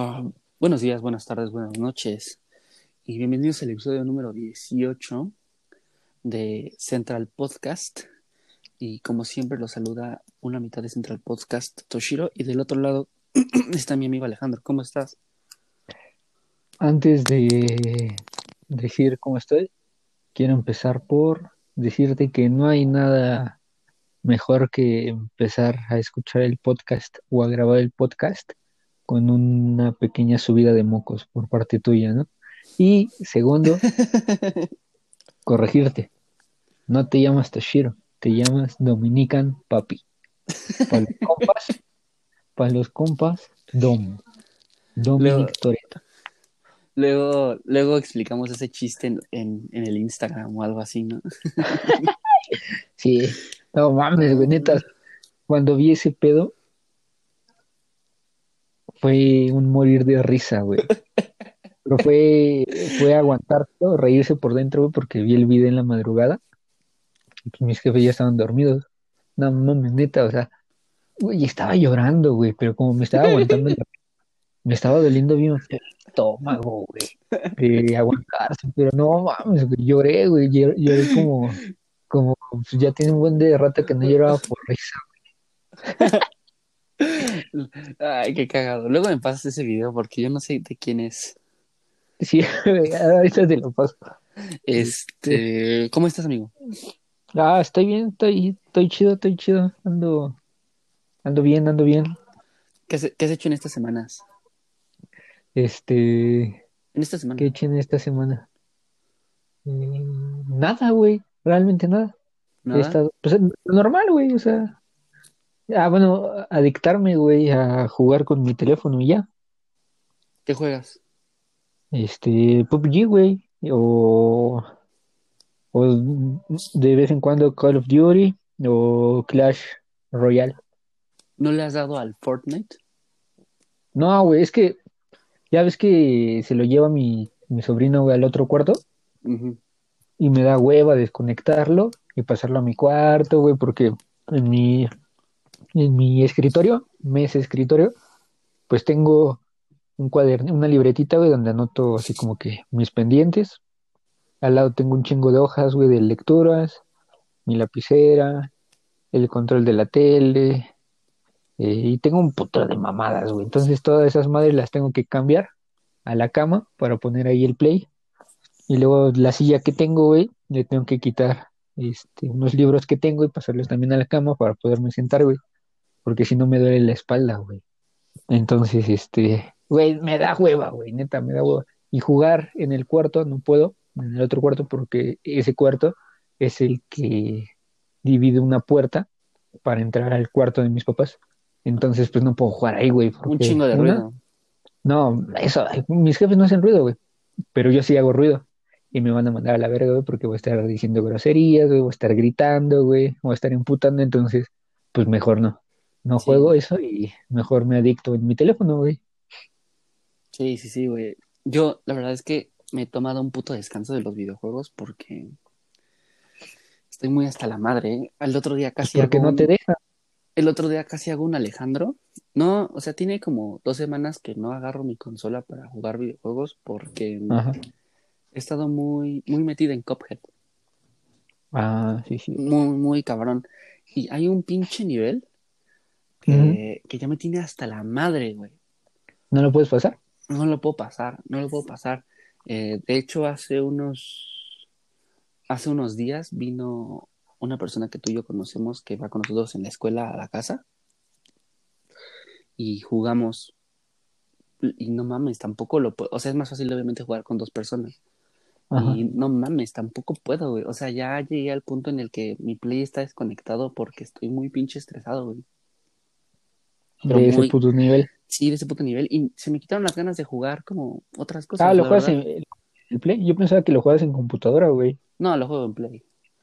Ah, buenos días, buenas tardes, buenas noches y bienvenidos al episodio número 18 de Central Podcast. Y como siempre, los saluda una mitad de Central Podcast, Toshiro, y del otro lado está mi amigo Alejandro. ¿Cómo estás? Antes de decir cómo estoy, quiero empezar por decirte que no hay nada mejor que empezar a escuchar el podcast o a grabar el podcast con una pequeña subida de mocos por parte tuya, ¿no? Y segundo, corregirte. No te llamas Toshiro, te llamas Dominican Papi. Para los compas, para los compas, Dom. Dominic Toretto. Luego, luego explicamos ese chiste en, en, en el Instagram o algo así, ¿no? Sí, no mames, güey, neta. Cuando vi ese pedo, fue un morir de risa, güey. Pero fue, fue aguantar todo, reírse por dentro, güey, porque vi el video en la madrugada. Y mis jefes ya estaban dormidos. No mames, neta, o sea, güey, estaba llorando, güey, pero como me estaba aguantando, me estaba doliendo bien el estómago, güey, de aguantarse, pero no mames, güey, lloré, güey, lloré, como, como, pues ya tiene un buen de rato que no lloraba por risa. Ay, qué cagado. Luego me pasas ese video porque yo no sé de quién es. Sí, ahorita te lo paso. Este, ¿cómo estás, amigo? Ah, estoy bien, estoy, estoy chido, estoy chido, ando, ando bien, ando bien. ¿Qué has, qué has hecho en estas semanas? Este, En esta semana. ¿qué he hecho en esta semana? Eh, nada, güey, realmente nada. He ¿Nada? estado, pues, normal, güey, o sea, ah, bueno, adictarme, güey, a jugar con mi teléfono y ya. ¿Qué juegas? Este, PUBG, güey, o, o de vez en cuando Call of Duty o Clash Royale. ¿No le has dado al Fortnite? No, güey, es que ya ves que se lo lleva mi, mi sobrino, güey, al otro cuarto y me da hueva desconectarlo y pasarlo a mi cuarto, güey, porque en mi, en mi escritorio, mesa escritorio, pues tengo un cuaderno, una libretita, güey, donde anoto así como que mis pendientes. Al lado tengo un chingo de hojas, güey, de lecturas, mi lapicera, el control de la tele, eh, y tengo un puto de mamadas, güey. Entonces todas esas madres las tengo que cambiar a la cama para poner ahí el play. Y luego la silla que tengo, güey, le tengo que quitar este, unos libros que tengo y pasarlos también a la cama para poderme sentar, güey. Porque si no me duele la espalda, güey. Entonces, este, güey, me da hueva, güey, neta, me da hueva. Y jugar en el cuarto no puedo, en el otro cuarto, porque ese cuarto es el que divide una puerta para entrar al cuarto de mis papás. Entonces, pues no puedo jugar ahí, güey. Un chingo de una, ruido. no, eso, mis jefes no hacen ruido, güey, pero yo sí hago ruido. Y me van a mandar a la verga, güey, porque voy a estar diciendo groserías, güey, voy a estar gritando, güey, voy a estar imputando, entonces, pues mejor no. No Sí. juego eso y mejor me adicto en mi teléfono, güey. Sí, sí, sí, güey. Yo, la verdad es que me he tomado un puto descanso de los videojuegos porque estoy muy hasta la madre. ¿eh? El otro día Pues casi porque hago no un- te deja. El otro día casi hago un Alejandro. No, o sea, tiene como dos semanas que no agarro mi consola para jugar videojuegos porque Ajá. he estado muy, muy metido en Cuphead. Ah, sí, sí. Muy, muy cabrón. Y hay un pinche nivel que, que ya me tiene hasta la madre, güey. ¿No lo puedes pasar? No lo puedo pasar, no lo puedo pasar. Eh, de hecho, hace unos, hace unos días vino una persona que tú y yo conocemos que va con nosotros en la escuela a la casa y jugamos. Y no mames, tampoco lo puedo. O sea, es más fácil, obviamente, jugar con dos personas. Ajá. Y no mames, tampoco puedo, güey. O sea, ya llegué al punto en el que mi play está desconectado porque estoy muy pinche estresado, güey. Pero De ese puto nivel. Sí, de ese puto nivel. Y se me quitaron las ganas de jugar como otras cosas. Ah, ¿lo juegas verdad. en el Play? Yo pensaba que lo juegas en computadora, güey. No, lo juego en Play.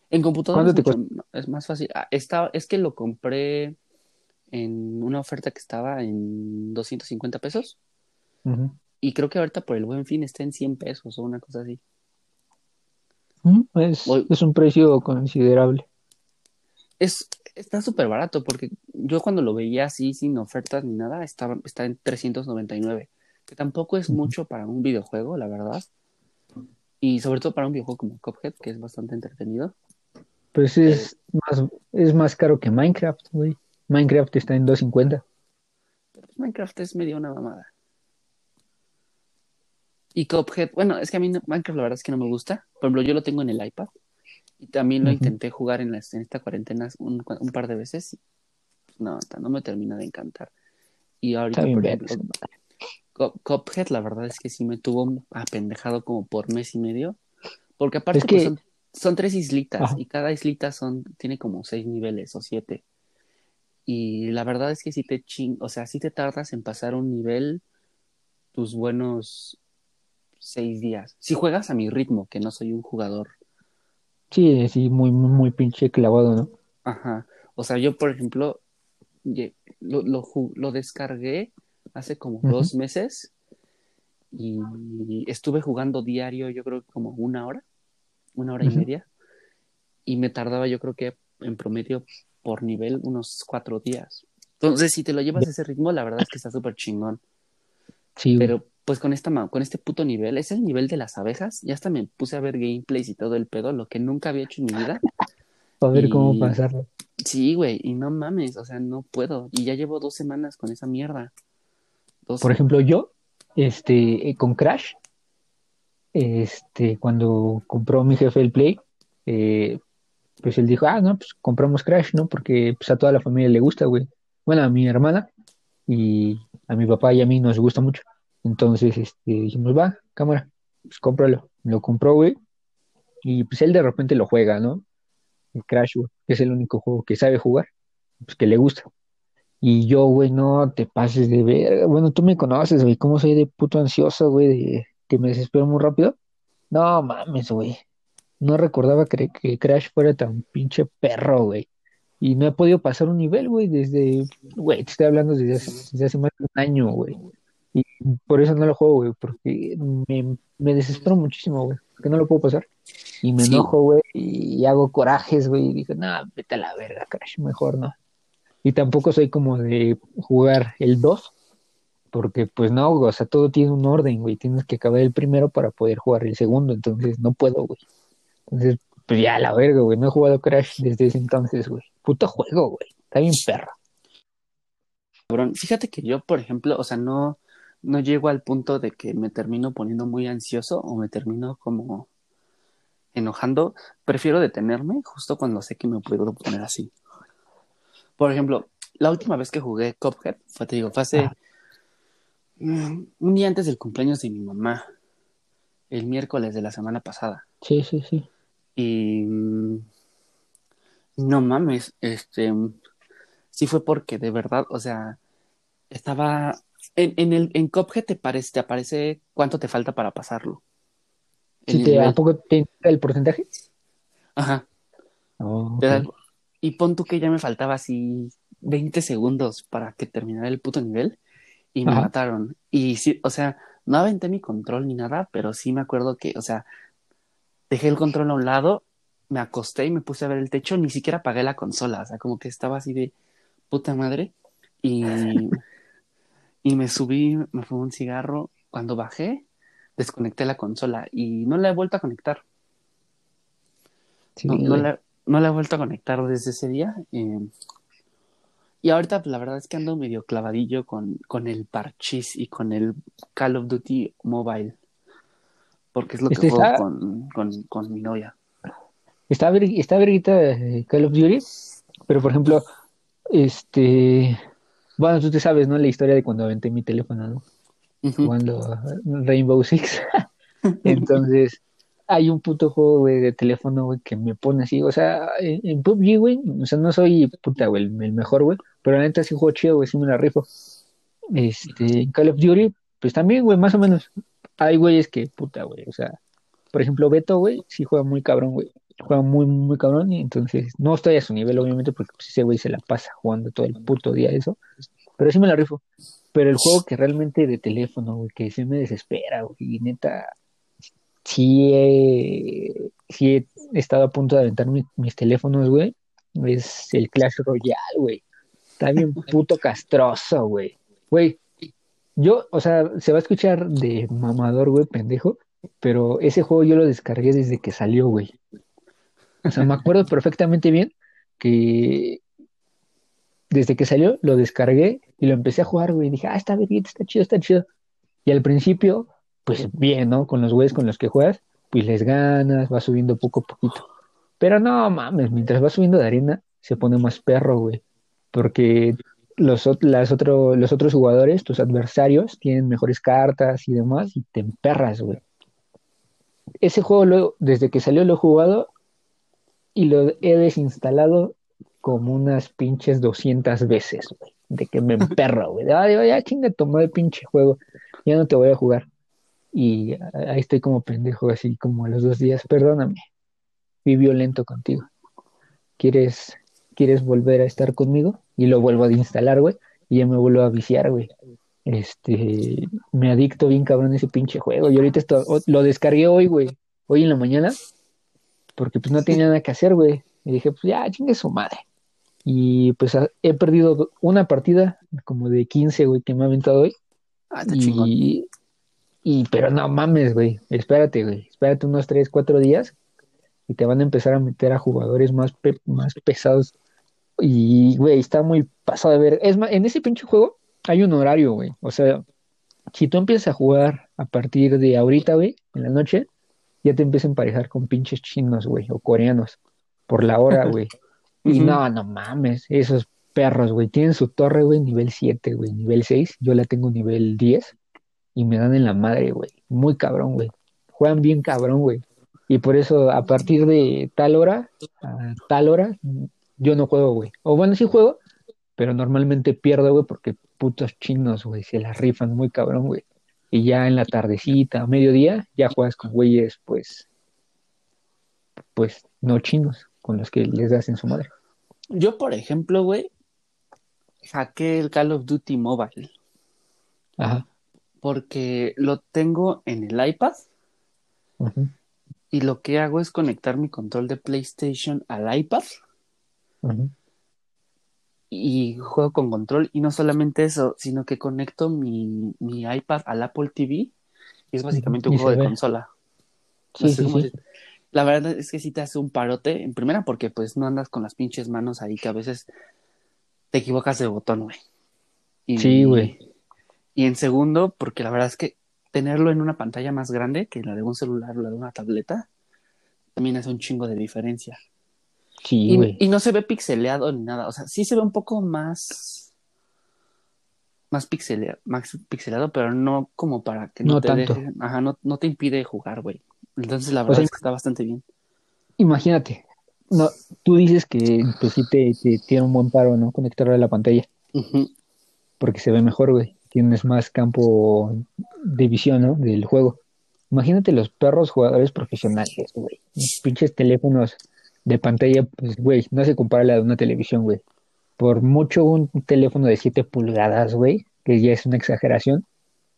En computadora ¿Cuánto es, te mucho- es más fácil. Ah, está, es que lo compré en una oferta que estaba en 250 pesos. Y creo que ahorita por el buen fin está en 100 pesos o una cosa así. Mm, es un precio considerable. Es, está súper barato porque yo cuando lo veía así sin ofertas ni nada estaba, está en 399. que tampoco es mucho para un videojuego, la verdad. Y sobre todo para un videojuego como Cuphead, que es bastante entretenido. Pues es más, es más caro que Minecraft, güey. Minecraft está en 250. Pero pues Minecraft es medio una mamada. Y Cuphead, bueno, es que a mí no- Minecraft la verdad es que no me gusta. Por ejemplo, yo lo tengo en el iPad. Y también lo intenté jugar en, las- en esta cuarentena un, un par de veces. y, pues, no, no me termina de encantar. Y ahorita, por ejemplo, Cuphead, la verdad es que sí me tuvo apendejado como por mes y medio. Porque aparte Es que- pues, son, son tres islitas Ajá. y cada islita son, tiene como seis niveles o siete. Y la verdad es que si te ching, o sea, si te tardas en pasar un nivel tus buenos seis días. Si juegas a mi ritmo, que no soy un jugador. Sí, sí, muy, muy, muy pinche clavado, ¿no? Ajá. O sea, yo, por ejemplo, lo, lo, lo descargué hace como Ujú. dos meses y estuve jugando diario, yo creo que como una hora, una hora y Ujú. media, y me tardaba yo creo que en promedio por nivel unos cuatro días. Entonces, si te lo llevas a ese ritmo, la verdad es que está súper chingón. Sí. Pero pues con esta con este puto nivel, es el nivel de las abejas, ya hasta me puse a ver gameplays y todo el pedo, lo que nunca había hecho en mi vida. A ver y- cómo pasarlo. Sí, güey, y no mames, o sea, no puedo. Y ya llevo dos semanas con esa mierda. Dos Por ejemplo, yo, este, eh, con Crash, este, cuando compró mi jefe el Play, eh, pues él dijo, ah, no, pues compramos Crash, ¿no? Porque pues a toda la familia le gusta, güey. Bueno, a mi hermana y a mi papá y a mí nos gusta mucho. Entonces, este, dijimos, va, cámara, pues cómpralo. Lo compró, güey. Y pues él de repente lo juega, ¿no? El Crash, güey, que es el único juego que sabe jugar, pues que le gusta. Y yo, güey, no te pases de verga. Bueno, tú me conoces, güey, cómo soy de puto ansioso, güey, de que me desespero muy rápido. No mames, güey. No recordaba que, que Crash fuera tan pinche perro, güey. Y no he podido pasar un nivel, güey, desde, güey, te estoy hablando desde hace, desde hace más de un año, güey. Y por eso no lo juego, güey, porque me, me desespero muchísimo, güey, porque no lo puedo pasar. Y me Sí. enojo, güey, y hago corajes, güey, y digo, no, vete a la verga, Crash, mejor no. Y tampoco soy como de jugar el 2, porque pues no, o sea, todo tiene un orden, güey, tienes que acabar el primero para poder jugar el segundo, entonces no puedo, güey. Entonces, pues ya la verga, güey, no he jugado Crash desde ese entonces, güey. Puto juego, güey, está bien perro. cabrón. Fíjate que yo, por ejemplo, o sea, no, no llego al punto de que me termino poniendo muy ansioso o me termino como enojando. Prefiero detenerme justo cuando sé que me puedo poner así. Por ejemplo, la última vez que jugué Cuphead, fue, te digo, fue hace un día antes del cumpleaños de mi mamá, el miércoles de la semana pasada. Sí, sí, sí. Y mm, no mames, este sí fue porque de verdad, o sea, estaba en, en el en Cuphead te parece, te aparece cuánto te falta para pasarlo. Si te, ¿A nivel. poco te indica el porcentaje? Ajá. Oh, da- y pon tú que ya me faltaba así 20 segundos para que terminara el puto nivel y me Ajá. mataron. Y sí, o sea, no aventé mi control ni nada, pero sí me acuerdo que, o sea, dejé el control a un lado, me acosté y me puse a ver el techo, ni siquiera apagué la consola, o sea, como que estaba así de puta madre. Y, y me subí, me fumé un cigarro. Cuando bajé, desconecté la consola y no la he vuelto a conectar. Sí, No, la, no la he vuelto a conectar desde ese día. eh, y ahorita, pues, la verdad es que ando medio clavadillo con, con el parchís y con el Call of Duty Mobile. Porque es lo que Este juego está, con, con, con mi novia. está, ver- está verguita eh, Call of Duty, pero por ejemplo, este, bueno, tú te sabes, ¿no? La historia de cuando aventé mi teléfono, ¿no? Jugando Rainbow Six. Entonces, hay un puto juego, güey, de teléfono, güey, que me pone así, o sea, en, en PUBG, güey, o sea, no soy puta, güey, el, el mejor, güey, pero la neta sí juego chido, güey, sí me la rifo. Este, en Call of Duty, pues también, güey, más o menos. Hay güeyes que, puta, güey, o sea, por ejemplo, Beto, güey, sí juega muy cabrón, güey, juega muy, muy cabrón, y entonces, no estoy a su nivel, obviamente, porque pues, ese güey se la pasa jugando todo el puto día eso, pero sí me la rifo. Pero el juego que realmente de teléfono, güey, que sí me desespera, güey, y neta, sí he, sí he estado a punto de aventar mi- mis teléfonos, güey, es el Clash Royale, güey. Está bien puto castroso, güey. Güey, Yo, o sea, se va a escuchar de mamador, güey, pendejo, pero ese juego yo lo descargué desde que salió, güey. O sea, me acuerdo perfectamente bien que desde que salió lo descargué y lo empecé a jugar, güey. Dije, ah, está bien, está chido, está chido. Y al principio, pues bien, ¿no? Con los güeyes con los que juegas, pues les ganas, va subiendo poco a poquito. Pero no mames, mientras va subiendo de arena, se pone más perro, güey. Porque los, las otro, los otros jugadores, tus adversarios, tienen mejores cartas y demás, y te emperras, güey. Ese juego, lo, desde que salió, lo he jugado y lo he desinstalado como unas pinches 200 veces, güey. De que me emperro, güey. Ah, ya chinga, tomó el pinche juego. Ya no te voy a jugar. Y ahí estoy como pendejo, así como a los dos días. Perdóname. Fui violento contigo. ¿Quieres, ¿Quieres volver a estar conmigo? Y lo vuelvo a instalar, güey. Y ya me vuelvo a viciar, güey. Este, me adicto bien cabrón a ese pinche juego. Y ahorita esto, lo descargué hoy, güey. Hoy en la mañana. Porque pues no tenía nada que hacer, güey. Y dije, pues ya, chingue su madre. Y pues he perdido una partida como de 15, güey, que me ha aventado hoy. Ah, está chingón. Y, y, pero no mames, güey. Espérate, güey. Espérate unos 3, 4 días y te van a empezar a meter a jugadores más, más pesados. Y, güey, está muy pasado de ver. Es más, en ese pinche juego hay un horario, güey. O sea, si tú empiezas a jugar a partir de ahorita, güey, en la noche, ya te empiezan a emparejar con pinches chinos, güey, o coreanos, por la hora, güey. y no, no mames, esos perros, güey, tienen su torre, güey, nivel 7, güey, nivel 6, yo la tengo nivel 10, y me dan en la madre, güey, muy cabrón, güey. Juegan bien cabrón, güey. Y por eso, a partir de tal hora, a tal hora, yo no juego, güey. O bueno, sí juego, pero normalmente pierdo, güey, porque putos chinos, güey, se las rifan muy cabrón, güey. Y ya en la tardecita, mediodía, ya juegas con güeyes, pues, pues, no chinos, con los que les das en su madre. Yo, por ejemplo, güey, saqué el Call of Duty Mobile. Ajá. Porque lo tengo en el iPad. Y lo que hago es conectar mi control de PlayStation al iPad y juego con control y no solamente eso, sino que conecto mi, mi iPad al Apple TV y es básicamente un juego de consola. Sí, sí, sí. La verdad es que sí te hace un parote, en primera porque pues no andas con las pinches manos ahí que a veces te equivocas de botón, güey. sí, güey. Y en segundo, porque la verdad es que tenerlo en una pantalla más grande que la de un celular o la de una tableta, también hace un chingo de diferencia. Sí, güey. Y, no se ve pixeleado ni nada. O sea, sí se ve un poco más. Más pixeleado, más pixelado, pero no como para que no, te deje. Ajá, no, no te impide jugar, güey. Entonces la verdad es que está bastante bien. Imagínate. No, tú dices que pues sí te, tiene un buen paro, ¿no? Conectarlo a la pantalla. Porque se ve mejor, güey tienes más campo de visión, ¿no? Del juego. Imagínate los perros jugadores profesionales, güey. Pinches teléfonos de pantalla, pues, güey, no se compara a la de una televisión, güey. Por mucho un teléfono de 7 pulgadas, güey, que ya es una exageración,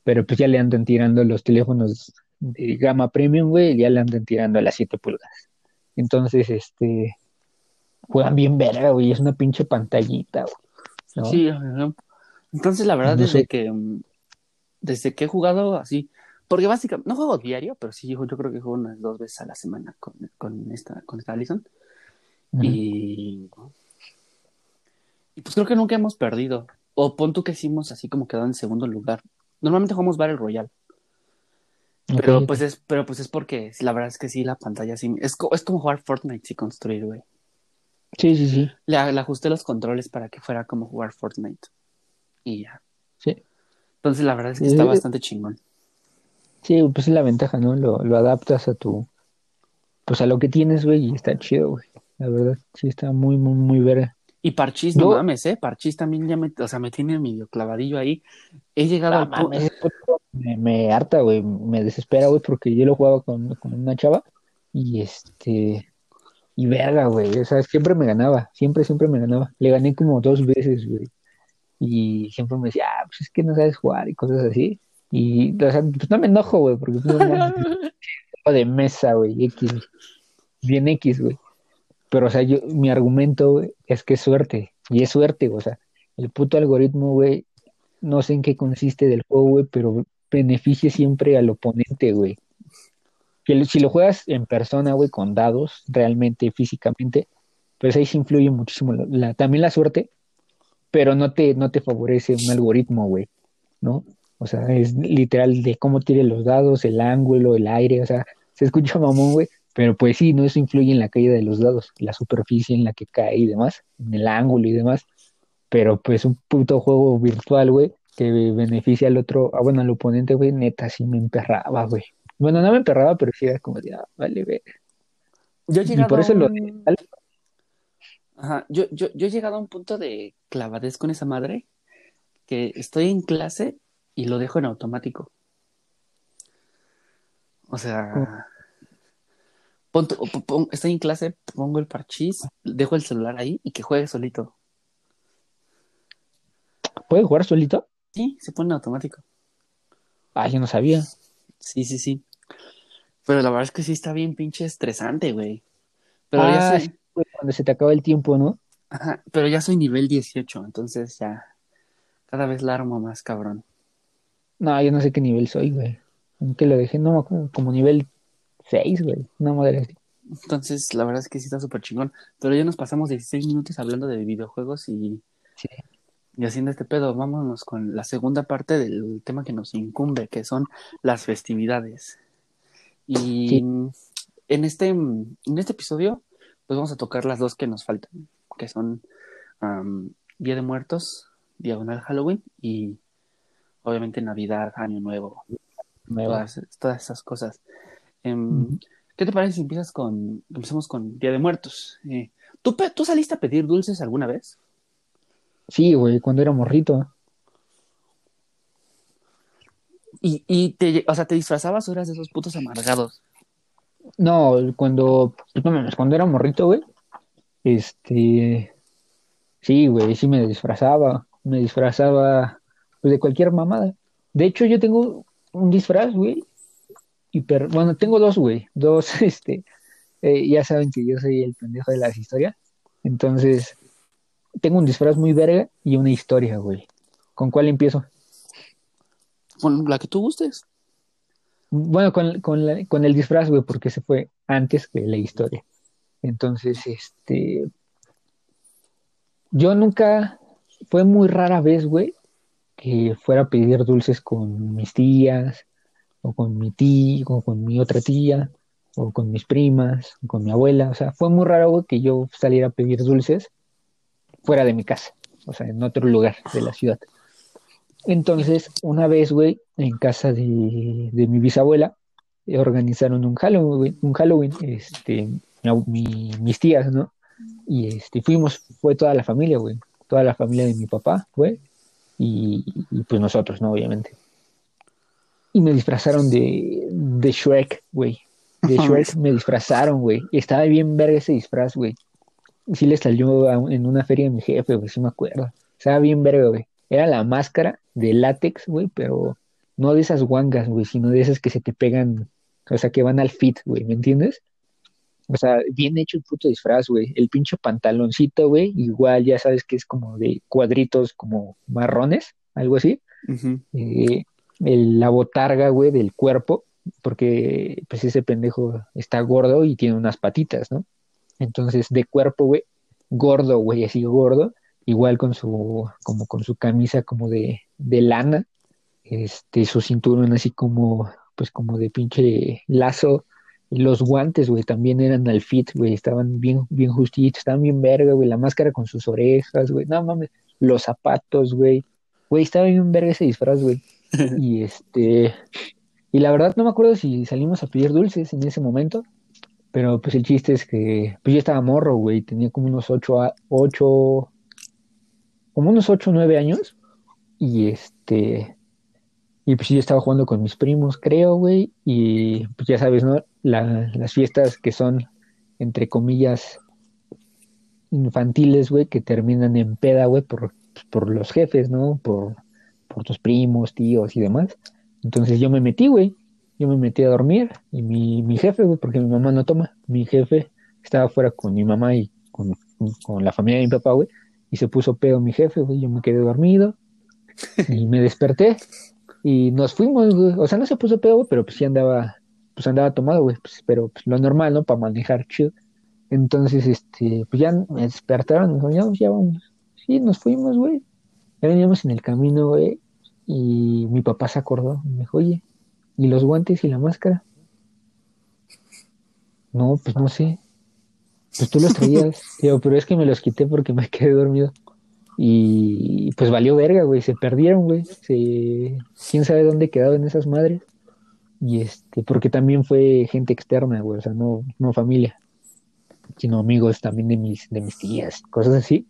pero pues ya le andan tirando los teléfonos de gama premium, güey, ya le andan tirando a las 7 pulgadas. Entonces, este, juegan bien verga, güey, es una pinche pantallita, güey. Sí, entonces, la verdad, desde que desde que he jugado así, porque básicamente no juego diario, pero sí yo, creo que juego unas dos veces a la semana con, con esta, con esta Allison. Y y pues creo que nunca hemos perdido. O pon tú que hicimos así como quedó en segundo lugar. Normalmente jugamos Battle Royale. Pero pues es, pero pues es porque la verdad es que sí, la pantalla sí. Es, es como jugar Fortnite y construir, güey. Sí, sí, sí. Le, le, ajusté los controles para que fuera como jugar Fortnite y ya. Sí. Entonces la verdad es que está bastante chingón. Sí, pues es la ventaja, ¿no? Lo, lo adaptas a tu, pues a lo que tienes, güey, y está chido, güey. La verdad, sí está muy, muy, muy verga. Y Parchís, no, mames, ¿eh? Parchís también ya me, o sea, me tiene medio clavadillo ahí. He llegado a... me, me, harta, güey, me desespera, güey, porque yo lo jugaba con, con una chava y este, y verga, güey, o sea, siempre me ganaba, siempre, siempre me ganaba. Le gané como dos veces, güey y siempre me decía, ah, pues es que no sabes jugar y cosas así. Y, o sea, pues no me enojo, güey, porque pues, no, de mesa, güey, X, bien X, güey. Pero, o sea, yo, mi argumento, güey, es que es suerte, y es suerte, o sea, el puto algoritmo, güey, no sé en qué consiste del juego, güey, pero beneficia siempre al oponente, güey. Si lo juegas en persona, güey, con dados, realmente, físicamente, pues ahí se influye muchísimo la, también la suerte, pero no te, no te favorece un algoritmo, güey, ¿no? O sea, es literal de cómo tire los dados, el ángulo, el aire, o sea, se escucha mamón, güey, pero pues sí, no eso influye en la caída de los dados, la superficie en la que cae y demás, en el ángulo y demás, pero pues un puto juego virtual, güey, que beneficia al otro, ah, bueno, al oponente, güey, neta, sí me emperraba, güey. Bueno, no me emperraba, pero sí era como de, ah, vale, ve. Yo he Y por eso a lo un... Ajá, yo, yo, yo he llegado a un punto de clavadez con esa madre que estoy en clase y lo dejo en automático. O sea, pon tu- pon- pon- estoy en clase, pongo el parchís, dejo el celular ahí y que juegue solito. ¿Puede jugar solito? Sí, se pone en automático. Ah, yo no sabía. Sí, sí, sí. Pero la verdad es que sí está bien pinche estresante, güey. Pero ah, ya soy, sí, güey, cuando se te acaba el tiempo, ¿no? ajá, pero ya soy nivel 18, entonces ya cada vez la armo más cabrón. No, yo no sé qué nivel soy, güey. Aunque lo dejé, no, como nivel 6, güey. Una madre así. Entonces, la verdad es que sí está súper chingón. Pero ya nos pasamos 16 minutos hablando de videojuegos y, Sí. y haciendo este pedo. Vámonos con la segunda parte del tema que nos incumbe, que son las festividades. Y Sí. en este, en este episodio, pues vamos a tocar las dos que nos faltan, que son Día de Muertos, Diagonal Halloween y obviamente Navidad, Año Nuevo, todas, todas esas cosas. Em. ¿Qué te parece si empiezas con, empezamos con Día de Muertos? Eh, ¿tú, ¿Tú saliste a pedir dulces alguna vez? Sí, güey, cuando era morrito. Y, y te, o sea, te disfrazabas o eras de esos putos amargados. No, cuando, no cuando era morrito, güey. Este, sí, güey, sí me disfrazaba. Me disfrazaba, pues, de cualquier mamada. De hecho, yo tengo un disfraz, güey. Hiper, bueno, tengo dos, güey. Dos, este, eh, ya saben que yo soy el pendejo de las historias. Entonces, tengo un disfraz muy verga y una historia, güey. ¿Con cuál empiezo? Con la que tú gustes. Bueno, con, con, la- con el disfraz, güey, porque se fue antes que la historia. Entonces, este, yo nunca, fue muy rara vez, güey, que fuera a pedir dulces con mis tías, o con mi tía, o con mi otra tía, o con mis primas, o con mi abuela. O sea, fue muy raro, que yo saliera a pedir dulces fuera de mi casa, o sea, en otro lugar de la ciudad. Entonces, una vez, güey, en casa de, de mi bisabuela, organizaron un Halloween, un Halloween, este, mis tías, ¿no? Y este, fuimos, fue toda la familia, güey, toda la familia de mi papá, güey, y, y, pues nosotros, ¿no? Obviamente. Y me disfrazaron de, de Shrek, güey. De Shrek me disfrazaron, güey. Estaba bien verga ese disfraz, güey. Sí le salió a- en una feria de mi jefe, güey, sí me acuerdo. Estaba bien verga, güey. Era la máscara de látex, güey, pero no de esas guangas, güey, sino de esas que se te pegan, o sea, que van al fit, güey, ¿me entiendes? O sea, bien hecho el puto disfraz, güey. El pinche pantaloncito, güey, igual ya sabes que es como de cuadritos como marrones, algo así. Eh, el- la botarga, güey, del cuerpo, porque pues ese pendejo está gordo y tiene unas patitas, ¿no? Entonces, de cuerpo, güey, gordo, güey, así gordo, igual con su, como con su camisa como de, de lana, este, su cinturón así como, pues como de pinche lazo, y los guantes, güey, también eran al fit, güey, estaban bien, bien justitos, estaban bien verga, güey, la máscara con sus orejas, güey, no mames, los zapatos, güey, güey, estaba bien verga ese disfraz, güey, y este, y la verdad no me acuerdo si salimos a pedir dulces en ese momento, pero pues el chiste es que pues yo estaba morro, güey, tenía como unos ocho, a- ocho, como unos ocho nueve años. Y este, y pues yo estaba jugando con mis primos, creo, güey. Y pues ya sabes, ¿no? La- las fiestas que son, entre comillas, infantiles, güey, que terminan en peda, güey, por, pues, por los jefes, ¿no? Por, por tus primos, tíos y demás. Entonces yo me metí, güey. Yo me metí a dormir y mi, mi jefe, güey, porque mi mamá no toma, mi jefe estaba afuera con mi mamá y con, con la familia de mi papá, güey, y se puso pedo mi jefe, güey, yo me quedé dormido Y me desperté y nos fuimos, güey. O sea, no se puso pedo, güey, pero pues sí andaba, pues andaba tomado, güey. Pues, pero pues, lo normal, ¿no? Para manejar chido. Entonces, este, pues ya me despertaron, nos ya, ya vamos. Sí, nos fuimos, güey. Ya veníamos en el camino, güey. Y mi papá se acordó. Me dijo, oye, ¿y los guantes y la máscara? No, pues no sé. Pues tú los traías. Digo, pero es que me los quité porque me quedé dormido. Y pues valió verga, güey. Se perdieron, güey. Se... ¿Quién sabe dónde quedaban esas madres? Y este, porque también fue gente externa, güey. O sea, no, no familia. Sino amigos también de mis, de mis tías, cosas así.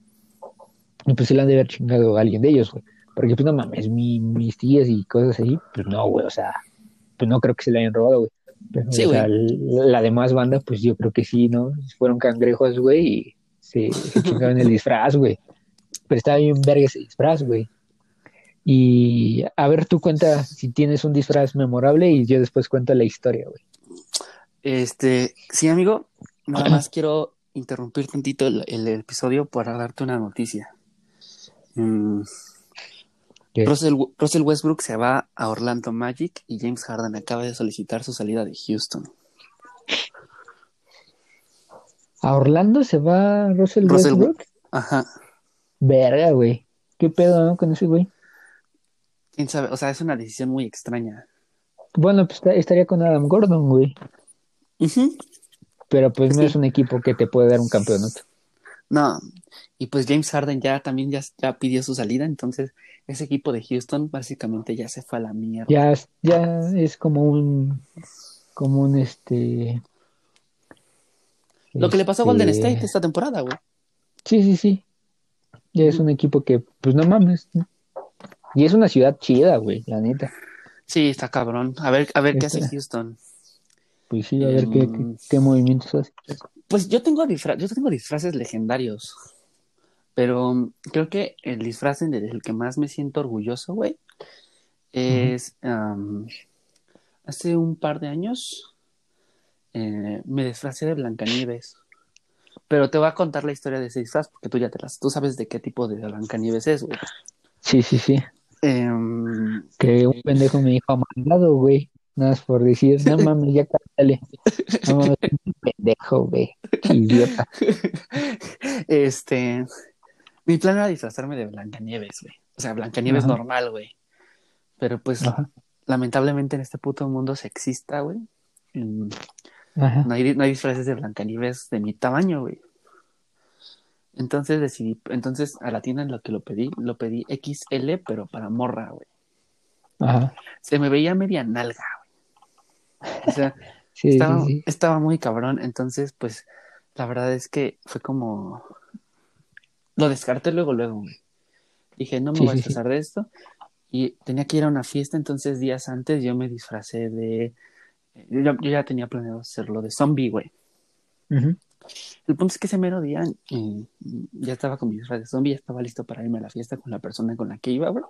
Y pues se la han de haber chingado a alguien de ellos, güey. Porque pues no mames, mi, mis tías y cosas así, pues no, güey. O sea, pues no creo que se le hayan robado, güey. Pero, Sí, o sea, la demás banda, pues yo creo que sí, ¿no? Fueron cangrejos, güey, y se, se chingaron el disfraz, güey. Pero estaba bien verga ese disfraz, güey. Y a ver, tú cuenta si tienes un disfraz memorable y yo después cuento la historia, güey. Este, sí, amigo, nada más quiero interrumpir tantito el, el episodio para darte una noticia. Mm. Russell, Russell Westbrook se va a Orlando Magic y James Harden acaba de solicitar su salida de Houston. ¿A Orlando se va Russell, Russell- Westbrook? Ajá. Verga, güey. ¿Qué pedo no, con ese güey? ¿Quién sabe? O sea, es una decisión muy extraña. Bueno, pues esta- estaría con Adam Gordon, güey. Ujú. Pero pues no es un equipo que te puede dar un campeonato. No, y pues James Harden ya también ya, ya pidió su salida, entonces ese equipo de Houston básicamente ya se fue a la mierda. Ya, ya es como un, como un este. Lo que le pasó a Golden este, State esta temporada, güey. Sí, sí, sí. Ya es un equipo que, pues no mames. ¿no? Y es una ciudad chida, güey, la neta. Sí, está cabrón. A ver, a ver qué hace. Houston. Pues sí, a ver qué, qué, qué movimientos hace. Pues yo tengo disfra- yo tengo disfraces legendarios. Pero creo que el disfraz del que más me siento orgulloso, güey, es am, hace un par de años eh, me disfracé de Blancanieves. Pero te voy a contar la historia de ese disfraz porque tú ya te las, tú sabes de qué tipo de Blancanieves es, güey. Sí, sí, sí. Em, Que un pendejo me dijo mandado, güey. Nada más por decir, no mames, ya cállale. No mames, un pendejo, güey. Idiota. este, mi plan era disfrazarme de Blancanieves, güey. O sea, Blancanieves Ajá. normal, güey. Pero pues, Ajá. lamentablemente en este puto mundo sexista, güey, Ajá. no hay, no hay disfraces de Blancanieves de mi tamaño, güey. Entonces decidí, entonces a la tienda en la que lo pedí, lo pedí XL, pero para morra, güey. Ajá. Se me veía media nalga, güey. O sea, Sí, estaba, sí, sí. estaba muy cabrón. Entonces, pues, la verdad es que fue como. Lo descarté luego, luego, güey. Dije, no me voy a disfrazar de esto. Y tenía que ir a una fiesta, entonces días antes yo me disfracé de. Yo, ya- yo ya tenía planeado hacerlo de zombie, güey. El punto es que ese mero día eh, ya estaba con mi disfraz de zombie, ya estaba listo para irme a la fiesta con la persona con la que iba, güey.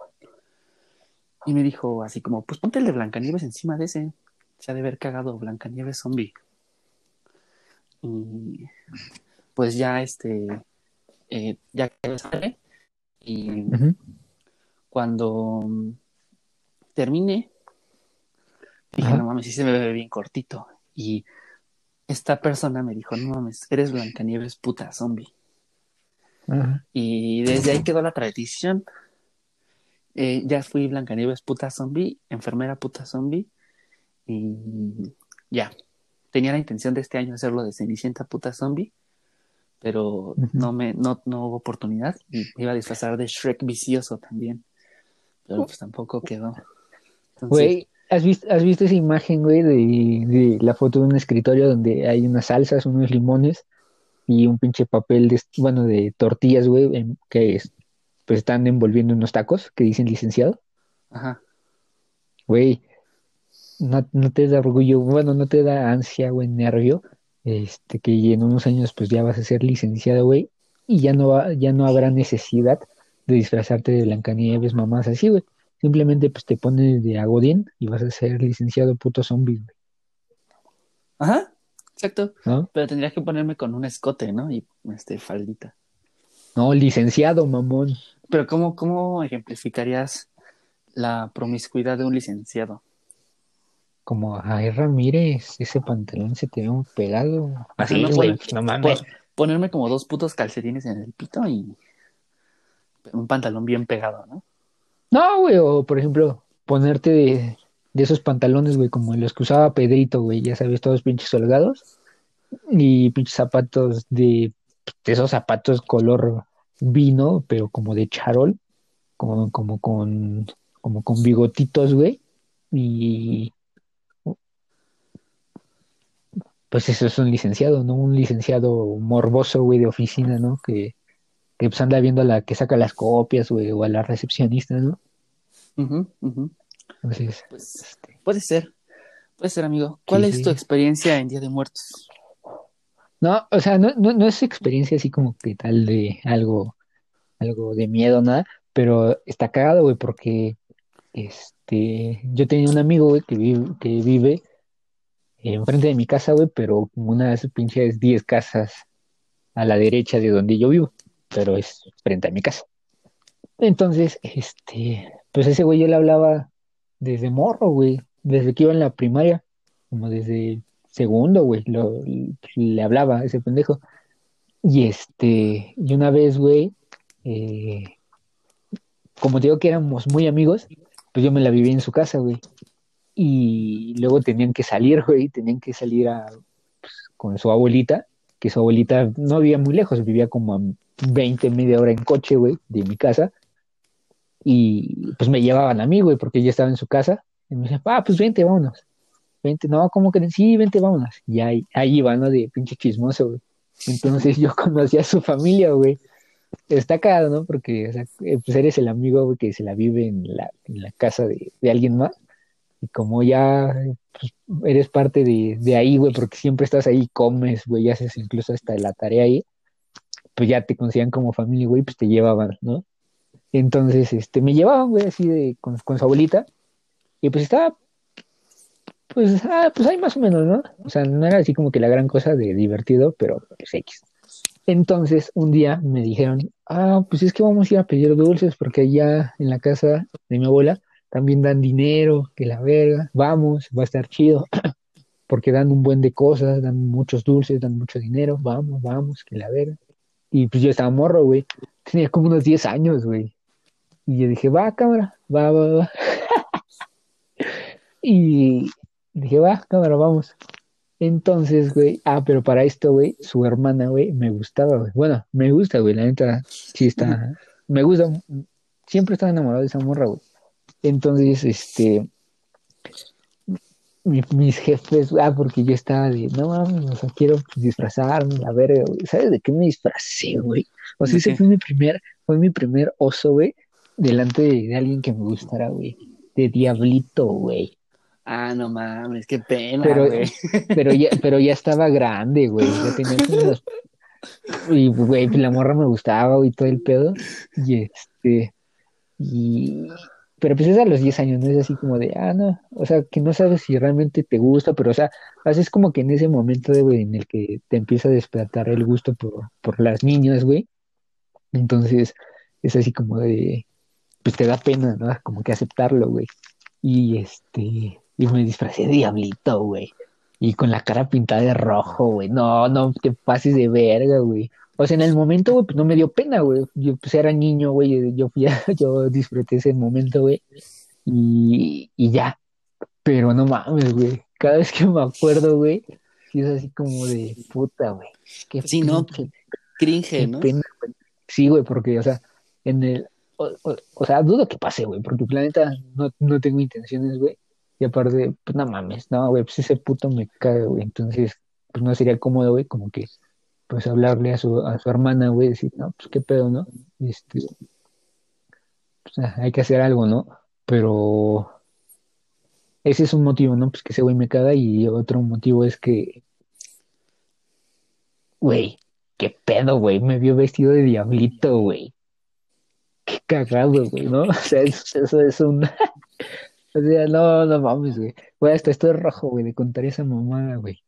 Y me dijo así como, pues ponte el de Blancanieves encima de ese. Se ha de haber cagado Blancanieves zombie. Y pues ya este, eh, ya que sale. Y cuando terminé, dije, Ajá. no mames, sí se me ve bien cortito. Y esta persona me dijo, no mames, eres Blancanieves puta zombie. Ajá. Y desde ahí quedó la tradición. Eh, ya fui Blancanieves puta zombie, enfermera puta zombie. Y ya. Tenía la intención de este año hacerlo de Cenicienta puta zombie. Pero no me, no, no hubo oportunidad. Y me iba a disfrazar de Shrek vicioso también. Pero pues tampoco quedó. Güey, ¿has visto, has visto esa imagen, güey, de, de la foto de un escritorio donde hay unas salsas, unos limones y un pinche papel de, bueno, de tortillas, güey, en- que es- pues están envolviendo unos tacos que dicen licenciado? ajá. Güey, no, no te da orgullo, bueno, no te da ansia, güey, nervio, este, que en unos años pues ya vas a ser licenciado, güey, y ya no va, ya no habrá necesidad de disfrazarte de Blancanieves, mamás así, güey. Simplemente pues te pones de agodín y vas a ser licenciado puto zombie, güey, Ajá. Exacto. ¿no? Pero tendría que ponerme con un escote, ¿no? Y este, faldita. No, licenciado, mamón. Pero ¿cómo, cómo ejemplificarías la promiscuidad de un licenciado? Como, ay, Ramírez, ese pantalón se te ve muy pegado. Así, no, güey, pues, no mames. Po- Ponerme como dos putos calcetines en el pito y un pantalón bien pegado, ¿no? No, güey, o por ejemplo, ponerte de, esos pantalones, güey, como los que usaba Pedrito, güey, ya sabes, todos pinches holgados. Y pinches zapatos de, de esos zapatos color vino, pero como de charol, como, como con, como con bigotitos, güey. Y pues eso es un licenciado, ¿no? Un licenciado morboso, güey, de oficina, ¿no? Que, que pues anda viendo a la que saca las copias, güey, o a la recepcionista, ¿no? Entonces, Pues este, puede ser, puede ser, amigo. ¿Cuál Sí, es sí. tu experiencia en Día de Muertos? no, o sea, no, no, no es experiencia así como que tal de algo, algo de miedo, nada, pero está cagado, güey, porque este, yo tenía un amigo, güey, que vive, que vive enfrente de mi casa, güey, pero como unas pinches 10 casas a la derecha de donde yo vivo, pero es frente a mi casa. Entonces, este, pues ese güey yo le hablaba desde morro, güey, desde que iba en la primaria, como desde segundo, güey, le hablaba a ese pendejo. Y este, y una vez, güey, eh, como te digo que éramos muy amigos, pues yo me la viví en su casa, güey. Y luego tenían que salir, güey, tenían que salir a, pues, con su abuelita, que su abuelita no vivía muy lejos, vivía como a 20, media hora en coche, güey, de mi casa. Y pues me llevaban a mí, güey, porque ella estaba en su casa. Y me decían, ah, pues vente, vámonos. Vente, no, ¿cómo que? Sí, vente, vámonos. Y ahí, ahí iba, ¿no? De pinche chismoso, güey. Entonces yo conocí a su familia, güey. Está ¿no? Porque, o sea, eh, pues eres el amigo, güey, que se la vive en la, en la casa de, de alguien más. Y como ya pues, eres parte de, de ahí, güey, porque siempre estás ahí, comes, güey, haces incluso hasta la tarea ahí, pues ya te consideran como familia, güey, pues te llevaban, ¿no? Entonces, este, me llevaban, güey, así de, con, con su abuelita, y pues estaba, pues, ah, pues ahí más o menos, ¿no? O sea, no era así como que la gran cosa de divertido, pero pues X. Entonces, un día me dijeron, ah, pues es que vamos a ir a pedir dulces, porque allá en la casa de mi abuela también dan dinero, que la verga, vamos, va a estar chido, porque dan un buen de cosas, dan muchos dulces, dan mucho dinero, vamos, vamos, que la verga. Y pues yo estaba morro, güey, tenía como unos 10 años, güey. Y yo dije, va, cámara, va, va, va. y dije, va, cámara, vamos. Entonces, güey, ah, pero para esto, güey, su hermana, güey, me gustaba, güey. Bueno, me gusta, güey, la neta, sí está, me gusta, siempre estaba enamorado de esa morra, güey. Entonces, este, mi- mis jefes, ah, porque yo estaba de, no mames, o sea, quiero disfrazarme, la verga, güey. ¿Sabes de qué me disfracé, güey? O sea, ¿De ese qué? fue mi primer, fue mi primer oso, güey, delante de, de alguien que me gustara, güey. De diablito, güey. Ah, no mames, qué pena, Pero, güey. pero ya, pero ya estaba grande, güey. Ya tenía unos- Y, güey, la morra me gustaba, güey, todo el pedo. Y este, y, pero pues es a los 10 años, no es así como de, ah, no, o sea, que no sabes si realmente te gusta, pero, o sea, es como que en ese momento, de, güey, en el que te empieza a despertar el gusto por, por las niñas, güey. Entonces, es así como de, pues te da pena, ¿no? Como que aceptarlo, güey. Y este, y me disfracé de diablito, güey. Y con la cara pintada de rojo, güey. No, no te pases de verga, güey. O sea, en el momento, güey, pues no me dio pena, güey. Yo pues era niño, güey. Yo fui a- yo disfruté ese momento, güey. Y, y ya. Pero no mames, güey. Cada vez que me acuerdo, güey, sí es así como de puta, güey. Qué Sí, ¿no? Cringe, Qué ¿no? pena, güey. Sí, güey, porque, o sea, en el, o, o- o sea, dudo que pase, güey, porque planeta no, no tengo intenciones, güey. Y aparte, pues no mames, no, güey, pues ese puto me caga, güey. Entonces, pues no sería cómodo, güey, como que, pues hablarle a su, a su hermana, güey, decir, no, pues qué pedo, ¿no? Este, pues, ah, hay que hacer algo, ¿no? Pero ese es un motivo, ¿no? Pues que ese güey me caga y otro motivo es que, güey, qué pedo, güey, me vio vestido de diablito, güey. Qué cagado, güey, ¿no? O sea, eso, es un... O sea, no, no mames, güey. Güey, hasta estoy rojo, güey, de contar esa mamada, güey.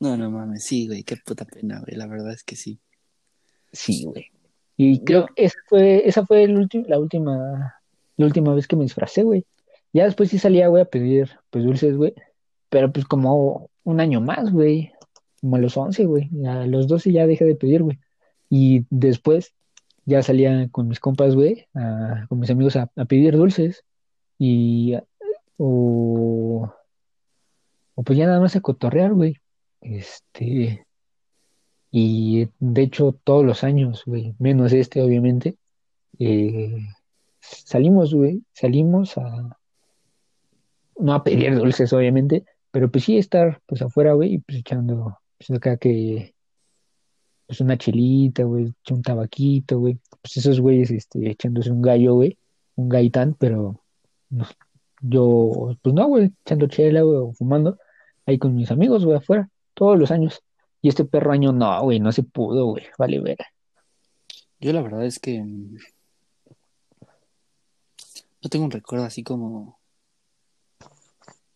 No, no mames, sí, güey, qué puta pena, güey, la verdad es que sí. Sí, güey. Y creo que esa fue, esa fue el ulti- la última, la última vez que me disfracé, güey. Ya después sí salía, güey, a pedir, pues, dulces, güey. Pero pues como un año más, güey. Como a los 11, güey. A los 12 ya dejé de pedir, güey. Y después ya salía con mis compas, güey, a- con mis amigos a, a pedir dulces. Y, o, o pues ya nada más a cotorrear, güey. Este, y de hecho todos los años, güey, menos este, obviamente, eh, salimos, güey, salimos a, no a pedir dulces, obviamente, pero pues sí estar, pues afuera, güey, y pues echando, pues acá que, pues una chelita, güey, un tabaquito, güey, pues esos güeyes, este, echándose un gallo, güey, un gaitán, pero yo, pues no, güey, echando chela, güey, o fumando, ahí con mis amigos, güey, afuera, todos los años. Y este perro año no, güey, no se pudo, güey, vale ver. Yo la verdad es que mm, no tengo un recuerdo así como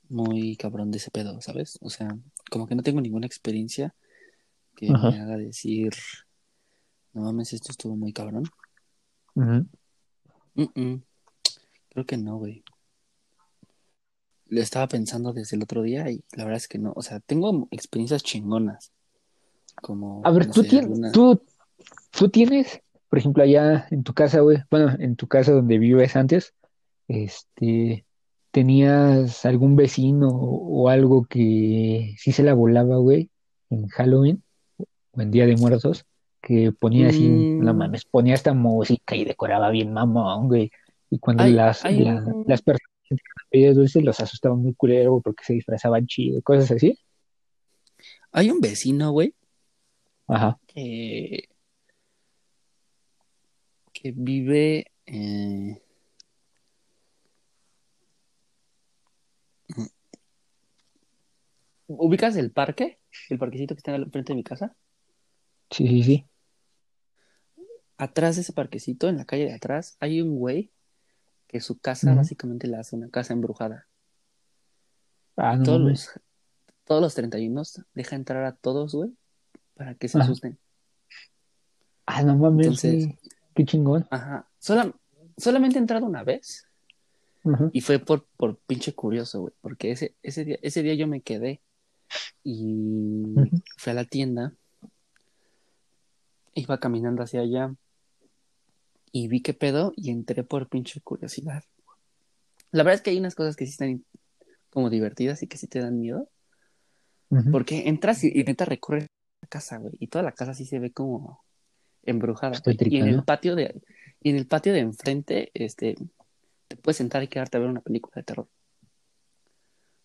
muy cabrón de ese pedo, ¿sabes? O sea, como que no tengo ninguna experiencia que Ajá. me haga decir, no mames, esto estuvo muy cabrón. Creo que no, güey. Lo estaba pensando desde el otro día y la verdad es que no. O sea, tengo experiencias chingonas. Como, A ver, no tú sé, tienes, alguna- tú, tú tienes, por ejemplo, allá en tu casa, güey, bueno, en tu casa donde vives antes, este, ¿tenías algún vecino o, o algo que sí se la volaba, güey, en Halloween o en Día de Muertos, que ponía así, no Mm. mames, ponía esta música y decoraba bien mamón, güey, y cuando Hay- las, hay la- un- las personas que pedían dulces los asustaban muy culero, güey, porque se disfrazaban chido, cosas así. Hay un vecino, güey, Ajá. que, que vive eh, ¿Ubicas el parque? El parquecito que está al frente de mi casa. Sí, sí, sí. Atrás de ese parquecito, en la calle de atrás, hay un güey que su casa básicamente la hace una casa embrujada. Ah, no Todos los, todos los 31 deja entrar a todos, güey, para que se asusten. Ah, no mames, Entonces-. Qué chingón. Ajá. Sola- solamente he entrado una vez y fue por, por pinche curioso, güey, porque ese, ese día, ese día yo me quedé y Ujú. fui a la tienda, iba caminando hacia allá y vi qué pedo y entré por pinche curiosidad. La verdad es que hay unas cosas que sí están como divertidas y que sí te dan miedo, Ujú. porque entras y, y neta recorres la casa, güey, y toda la casa sí se ve como embrujada. Y en el patio de, y en el patio de enfrente, este, te puedes sentar y quedarte a ver una película de terror.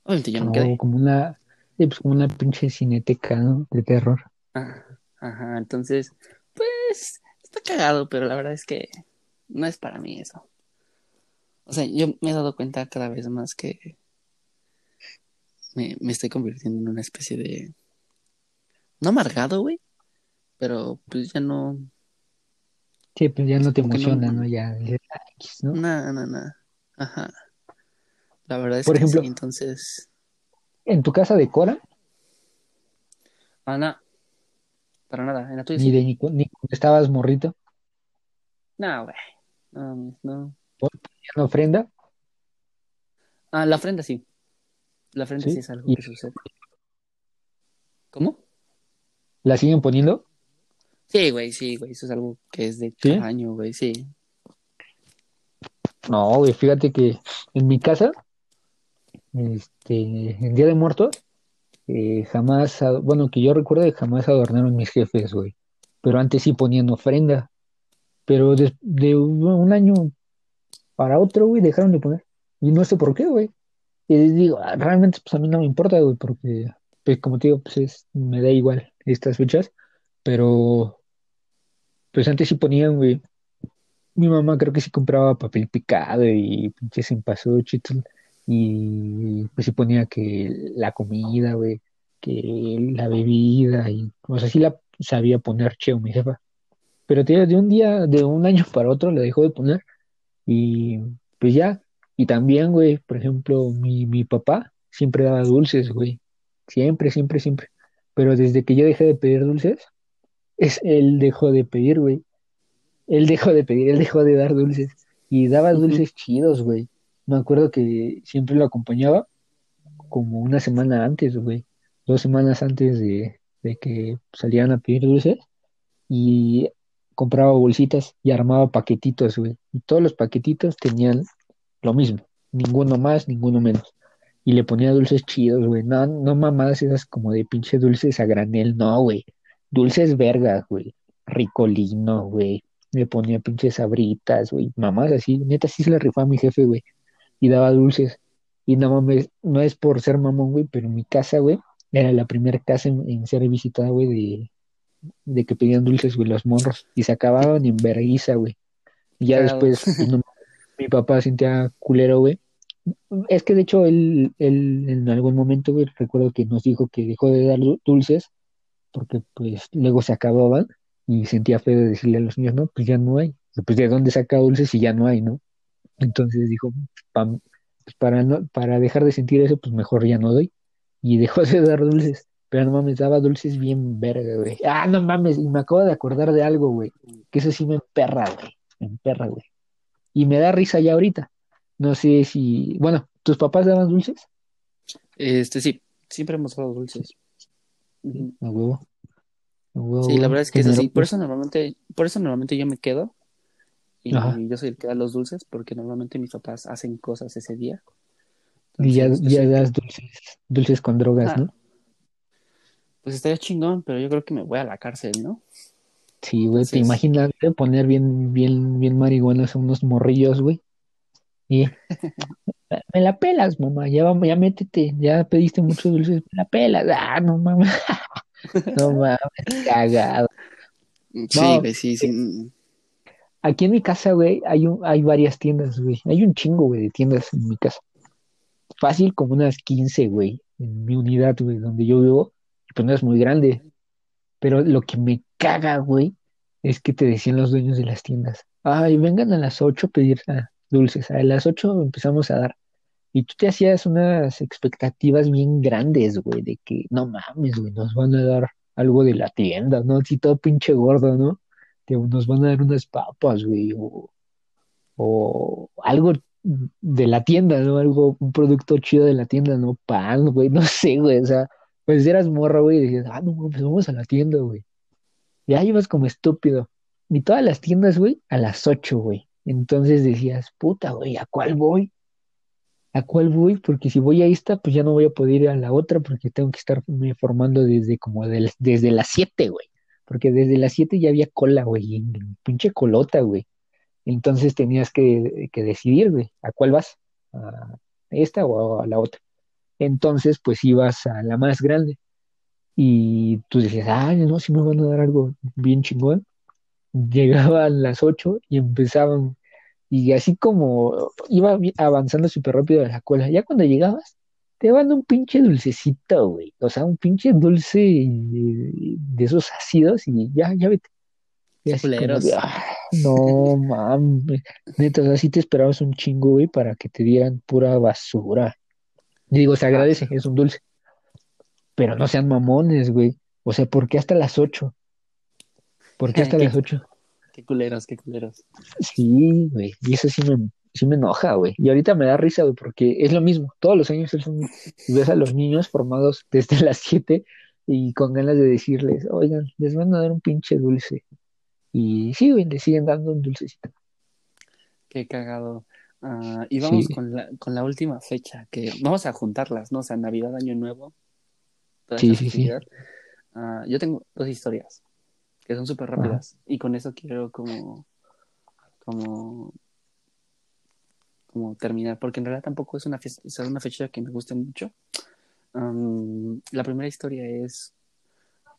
Obviamente yo no No, quedé. como una, pues como una pinche cineteca, ¿no? De terror. Ajá, ajá, entonces, pues, está cagado, pero la verdad es que no es para mí eso. O sea, yo me he dado cuenta cada vez más que me, me estoy convirtiendo en una especie de... No amargado, güey, pero pues ya no... Sí, pues ya no te no- emociona, ¿no? Ya, dices, "Ah, X", ¿no? Nada, nada, nada. Ajá. La verdad es Por que ejemplo- sí, entonces... ¿En tu casa decora? Ah, no, para nada, en la tuya Ni sí. de ni, ni cuando estabas morrito. No, güey, no, no. ¿Ya no ofrenda? Ah, la ofrenda sí. La ofrenda Sí, sí es algo y- que sucede. ¿Cómo? ¿La siguen poniendo? Sí, güey, sí, güey, eso es algo que es de ¿Sí? cada año, güey, sí. No, güey, fíjate que en mi casa, este, en Día de Muertos, eh, jamás, bueno, que yo recuerdo jamás adornaron mis jefes, güey. Pero antes sí ponían ofrenda. Pero de, de un año para otro, güey, dejaron de poner. Y no sé por qué, güey. Y digo, ah, realmente, pues a mí no me importa, güey, porque, pues como te digo, pues es, me da igual estas fechas. Pero, pues antes sí ponían, güey. Mi mamá creo que sí compraba papel picado y pinches cempasúchil y pues sí ponía que la comida, güey, que la bebida y o sea, sí la sabía poner cheo mi jefa. Pero tío, de un día, de un año para otro la dejó de poner y pues ya. Y también, güey, por ejemplo, mi, mi papá siempre daba dulces, güey. Siempre, siempre, siempre. Pero desde que yo dejé de pedir dulces, es, él dejó de pedir, güey. Él dejó de pedir, él dejó de dar dulces. Y daba dulces chidos, güey. Me acuerdo que siempre lo acompañaba como una semana antes, güey. Dos semanas antes de, que salieran a pedir dulces. Y compraba bolsitas y armaba paquetitos, güey. Y todos los paquetitos tenían lo mismo. Ninguno más, ninguno menos. Y le ponía dulces chidos, güey. No, no mamadas esas como de pinche dulces a granel, no, güey. Dulces vergas, güey. Ricolino, güey. Le ponía pinches sabritas, güey. Mamás así. Neta, sí se le rifaba a mi jefe, güey. Y daba dulces. Y no mames, no es por ser mamón, güey, pero mi casa, güey, era la primera casa en, en ser visitada, güey, de, de que pedían dulces, güey, los morros. Y se acababan en vergüenza, güey. Y ya después, pues, no, mi papá sentía culero, güey. Es que de hecho él, él en algún momento, güey, recuerdo que nos dijo que dejó de dar du- dulces porque pues luego se acababan y sentía feo de decirle a los niños, no, pues ya no hay. Pues de dónde saca dulces si ya no hay, ¿no? Entonces dijo, "Pa- pues, para no, para dejar de sentir eso, pues mejor ya no doy. Y dejó de dar dulces. Pero no mames, daba dulces bien verga, güey. Ah, no mames, y me acabo de acordar de algo, güey. Que eso sí me emperra, güey. Me emperra, güey. Y me da risa ya ahorita. No sé si, bueno, ¿tus papás daban dulces? Este, sí, siempre hemos dado dulces. Ujú. A huevo. A huevo, Sí, la verdad es que es así. Por eso normalmente, por eso normalmente yo me quedo y Ajá. yo soy el que da los dulces porque normalmente mis papás hacen cosas ese día. Y ya, ya que- das dulces, dulces con drogas, Ah. ¿no? Pues estaría chingón, pero yo creo que me voy a la cárcel, ¿no? Sí, güey, te imaginas poner bien, bien, bien marihuanos a unos morrillos, güey. Y me la pelas, mamá, ya vamos, ya métete, ya pediste muchos dulces, me la pelas. Ah, no mames. No mames, cagado. Sí, No, güey, sí, sí. mm, Aquí en mi casa, güey, hay un, hay varias tiendas, güey. Hay un chingo, güey, de tiendas en mi casa. Fácil como unas 15, güey, en mi unidad, güey, donde yo vivo. Pues no es muy grande. Pero lo que me caga, güey, es que te decían los dueños de las tiendas, ay, vengan a las 8 a pedir ah, dulces. A las 8 empezamos a dar. Y tú te hacías unas expectativas bien grandes, güey, de que no mames, güey, nos van a dar algo de la tienda, ¿no? Así todo pinche gordo, ¿no? Que nos van a dar unas papas, güey, o, o algo de la tienda, ¿no? Algo, un producto chido de la tienda, ¿no? Pan, güey, no sé, güey, o sea, pues eras morra, güey, y decías, ah, no, pues vamos a la tienda, güey. Ya ibas como estúpido. Y todas las tiendas, güey, a las 8, güey. Entonces decías, puta, güey, ¿a cuál voy? ¿A cuál voy? Porque si voy a esta, pues ya no voy a poder ir a la otra porque tengo que estarme formando desde como del- desde las 7, güey. Porque desde las 7 ya había cola, güey, pinche colota, güey. Entonces tenías que, que decidir, güey, ¿a cuál vas? ¿A esta o a la otra? Entonces, pues ibas a la más grande. Y tú decías, ay, no, si me van a dar algo bien chingón. Llegaban las 8 y empezaban y así como iba avanzando súper rápido la cola, ya cuando llegabas, te van un pinche dulcecito, güey. O sea, un pinche dulce de, de esos ácidos y ya, ya vete. Y así como Culeros. de, "Ah, no mames. Neta, o sea, sí te esperabas un chingo, güey, para que te dieran pura basura. Y digo, se agradece, es un dulce. Pero no sean mamones, güey. O sea, ¿por qué hasta las 8? ¿Por qué hasta Qué- las 8? Qué culeros, qué culeros. Sí, güey, y eso sí me, sí me enoja, güey. Y ahorita me da risa, güey, porque es lo mismo. Todos los años es un- y ves a los niños formados desde las 7 y con ganas de decirles, oigan, les van a dar un pinche dulce. Y sí, güey, les siguen dando un dulcecito. Qué cagado. Ah, y vamos Sí. con la, con la última fecha, que vamos a juntarlas, ¿no? O sea, Navidad, Año Nuevo. Sí, sí, sí. Ah, yo tengo dos historias que son súper rápidas y con eso quiero como, como, como terminar, porque en realidad tampoco es una, fiesta, es una fecha que me guste mucho. La primera historia es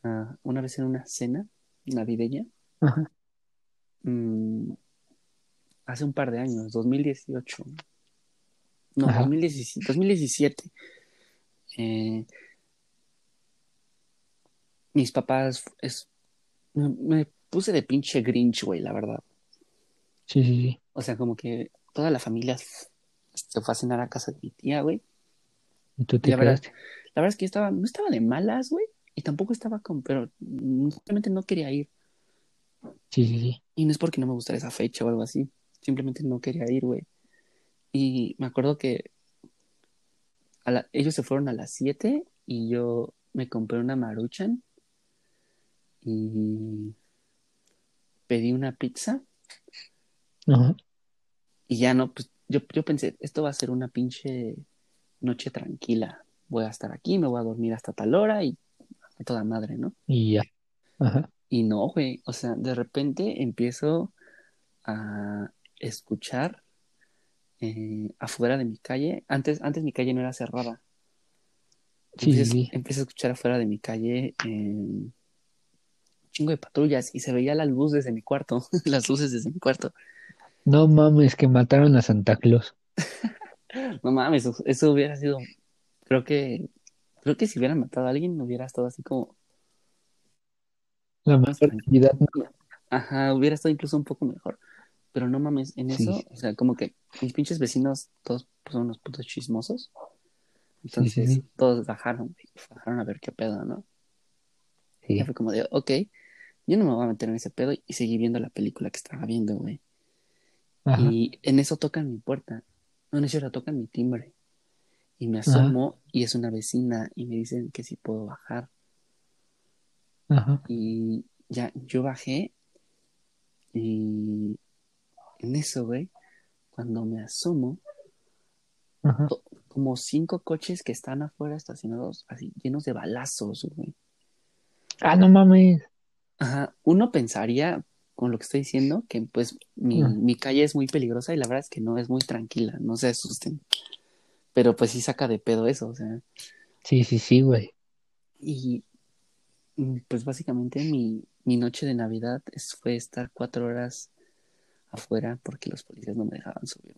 ah, una vez en una cena navideña, Ajá. mm, hace un par de años, 2018. No, Ajá. 2017. 2017. Eh, mis papás es, me, me puse de pinche Grinch, güey, la verdad. Sí, sí, sí. O sea, como que toda la familia se fue a cenar a casa de mi tía, güey. Y tú te la verdad, la verdad es que yo estaba, no estaba de malas, güey. y tampoco estaba con, pero mm, simplemente no quería ir. Sí, sí, sí. Y no es porque no me gustara esa fecha o algo así, simplemente no quería ir, güey. Y me acuerdo que a la- ellos se fueron a las 7 y yo me compré una maruchan y pedí una pizza Ajá. y ya no, pues yo, yo pensé, esto va a ser una pinche noche tranquila. Voy a estar aquí, me voy a dormir hasta tal hora y a toda madre, ¿no? Y ya. Ajá. Y no, güey, o sea, de repente empiezo a escuchar eh, afuera de mi calle. Antes, antes mi calle no era cerrada. Sí, Empiezo, sí. empiezo a escuchar afuera de mi calle eh, un chingo de patrullas y se veía la luz desde mi cuarto, las luces desde mi cuarto. No mames, que mataron a Santa Claus. No mames, eso, eso hubiera sido, creo que, creo que si hubieran matado a alguien hubiera estado así como, La más cantidad. Ajá, hubiera estado incluso un poco mejor. Pero no mames, en Sí. eso, o sea, como que mis pinches vecinos, todos pues, son unos putos chismosos. Sí, sí, Entonces, sí. todos bajaron, güey, bajaron a ver qué pedo, ¿no? Y Sí. ya fue como de, ok, yo no me voy a meter en ese pedo y seguí viendo la película que estaba viendo, güey. Ajá. Y en eso tocan mi puerta. No, no es cierto, tocan mi timbre. Y me asomo y es una vecina y me dicen que si puedo bajar. Ajá. Y ya, yo bajé y en eso, güey, cuando me asomo, Ajá. como cinco coches que están afuera estacionados, así, llenos de balazos, güey. Ah, no mames. Ajá, uno pensaría, con lo que estoy diciendo, que pues mi, mi calle es muy peligrosa y la verdad es que no es muy tranquila, no se asusten. Pero pues sí saca de pedo eso, o sea. Sí, sí, sí, güey. Y pues básicamente mi, mi noche de Navidad es- fue estar cuatro horas afuera porque los policías no me dejaban subir.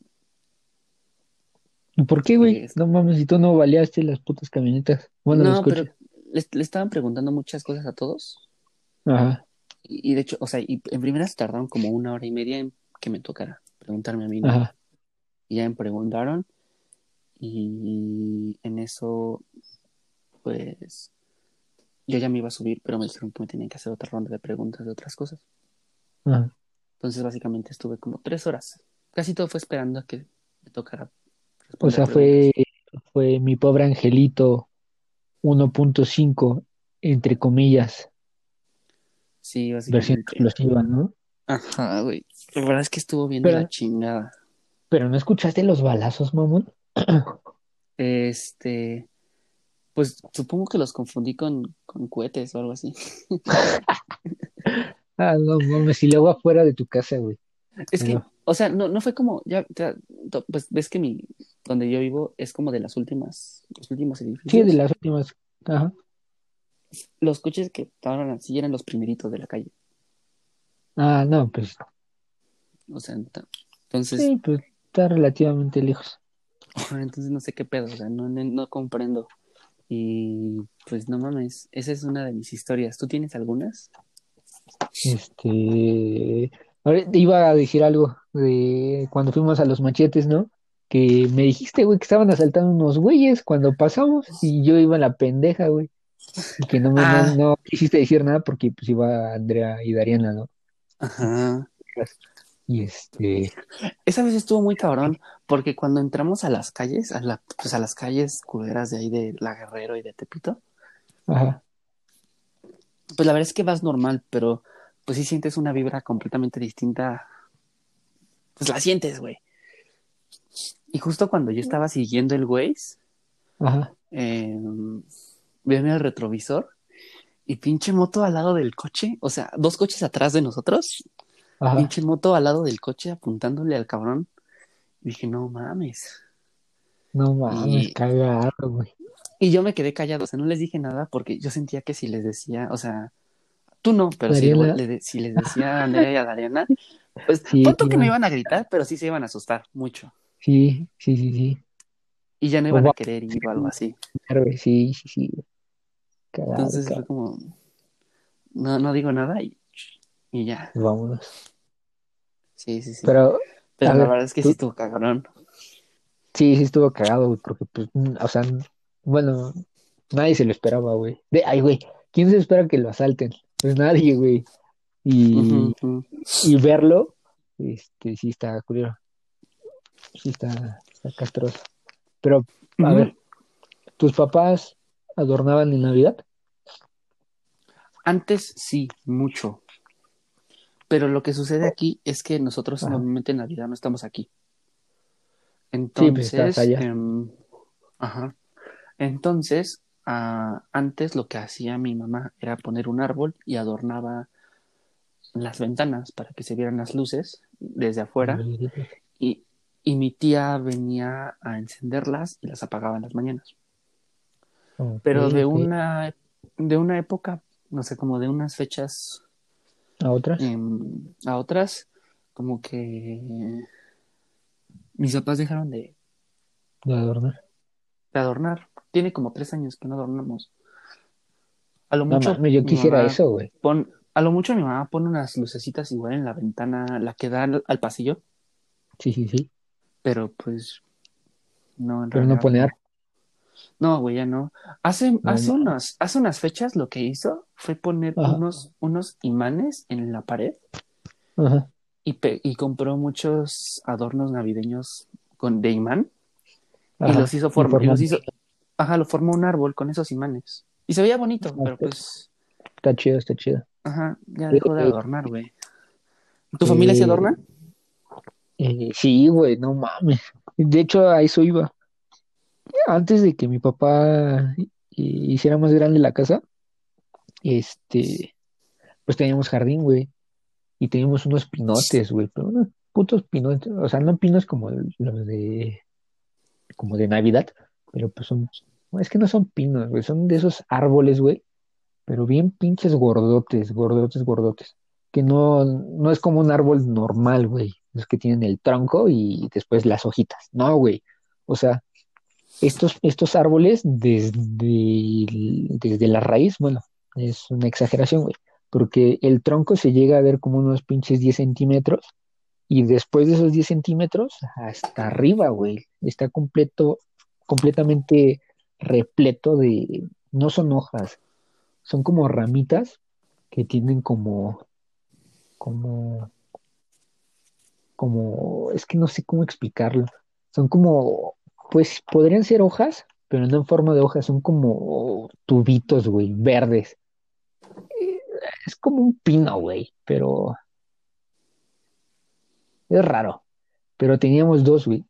¿Y por qué, güey? Es- No mames, si tú no baleaste las putas camionetas. Bueno, los no, pero le, le estaban preguntando muchas cosas a todos. Ajá. Y, y de hecho, o sea, y en primeras tardaron como una hora y media en que me tocara preguntarme a mí, ¿no? Ajá. Y ya me preguntaron y en eso, pues, yo ya me iba a subir, pero me dijeron que me tenían que hacer otra ronda de preguntas de otras cosas. Ajá. Entonces, básicamente estuve como tres horas. Casi todo fue esperando a que me tocara O sea, fue, fue mi pobre angelito 1.5, entre comillas, Sí, versión básicamente. explosiva, ¿no? Aja, güey. La verdad es que estuvo Pero- de la chingada. Pero no escuchaste los balazos, mamón. Este, pues supongo que los confundí con, con cohetes o algo así. Ah, no mames, y luego afuera de tu casa, güey. Es que, o sea, no, no fue como, ya, ya, pues ves que mi, donde yo vivo es como de las últimas, los últimos Sí, edificios. de las últimas. Ajá. Los coches que estaban así eran los primeritos de la calle. Ah, no, pues O sea, ent- entonces, sí, pues está relativamente lejos. entonces no sé qué pedo, o sea, no, no, no comprendo. Y pues no mames, esa es una de mis historias. ¿Tú tienes algunas? Este, iba a decir algo de cuando fuimos a los machetes, ¿no? Que me dijiste, güey, que estaban asaltando unos güeyes cuando pasamos y yo iba en la pendeja, güey. Y que no me, Ah. no, no quisiste decir nada porque pues iba Andrea y Dariana, ¿no? Ajá. Y este, Esa vez estuvo muy cabrón, porque cuando entramos a las calles, a la, pues a las calles culeras de ahí de La Guerrero y de Tepito, ajá, pues la verdad es que vas normal, pero pues sí sientes una vibra completamente distinta. Pues la sientes, güey. Y justo cuando yo estaba siguiendo el Waze, ajá, eh, veo en el retrovisor y pinche moto al lado del coche, o sea, dos coches atrás de nosotros, ajá. pinche moto al lado del coche apuntándole al cabrón. Y dije, no mames. No mames, Y- cagado, güey. Y yo me quedé callado, o sea, no les dije nada porque yo sentía que si les decía, o sea, tú no, pero si, le les decía a Andrea y a Dariana, pues Sí, punto que me iban a gritar, pero sí se iban a asustar mucho. Sí, sí, sí, sí. Y ya no iban a querer ir o algo así. Claro, sí, sí, sí. Cagado, Entonces fue como, no, no digo nada y, y ya. Vámonos. Sí, sí, sí. Pero, Pero, la ver, verdad es que tú- sí estuvo cabrón. Sí, sí estuvo cagado, güey, porque, pues, mm, o sea, bueno, nadie se lo esperaba, güey. De, ay, güey, ¿quién se espera que lo asalten? Pues nadie, güey. Y, y verlo, este, sí está curioso. Sí está, está castroso. Pero, a ver, ¿tus papás adornaban en Navidad? Antes sí, mucho. Pero lo que sucede aquí es que nosotros Ajá. normalmente en Navidad no estamos aquí. Sí, pues estás Entonces, allá. em, ajá. Entonces, ah, antes lo que hacía mi mamá era poner un árbol y adornaba las ventanas para que se vieran las luces desde afuera y, y mi tía venía a encenderlas y las apagaba en las mañanas. Pero de una, de una época, no sé, como de unas fechas ¿A otras? em, a otras, como que mis papás dejaron de, De adornar. de adornar. Tiene como tres años que no adornamos. A lo No mucho, yo quisiera mamá eso, güey. pon- a lo mucho mi mamá pone unas lucecitas igual en la ventana, la que da al, al pasillo, Sí, sí, sí. pero pues no, en Pero no pone no. No, güey, ya no. Hace, No hace, unas, hace unas fechas lo que hizo fue poner Ajá. unos, unos imanes en la pared Ajá. y, pe- y compró muchos adornos navideños con, de imán y Ajá. los hizo Y forma, y los hizo, ajá, lo formó un árbol con esos imanes. Y se veía bonito, Ah, pero pues, Está chido, está chido. ajá, ya dejó de Eh, adornar, güey. ¿Tu familia se eh, adorna? Eh, sí, güey, no mames. De hecho, a eso iba. Antes de que mi papá hiciera más grande la casa, este, pues teníamos jardín, güey, y teníamos unos pinotes, güey, pero unos putos pinotes, o sea, no pinos como los de, como de Navidad, pero pues son, es que no son pinos, güey, son de esos árboles, güey, pero bien pinches gordotes, gordotes, gordotes, que no, no es como un árbol normal, güey, los que tienen el tronco y después las hojitas, no, güey, o sea, estos, estos árboles desde, desde la raíz, bueno, es una exageración, güey, porque el tronco se llega a ver como unos pinches 10 centímetros y después de esos 10 centímetros hasta arriba, güey, está completo, completamente repleto de, no son hojas, son como ramitas que tienen como, como, como, es que no sé cómo explicarlo, son como, pues podrían ser hojas, pero no en forma de hojas, son como tubitos, güey, verdes. Eh, Es como un pino, güey, pero es raro. Pero teníamos dos, güey.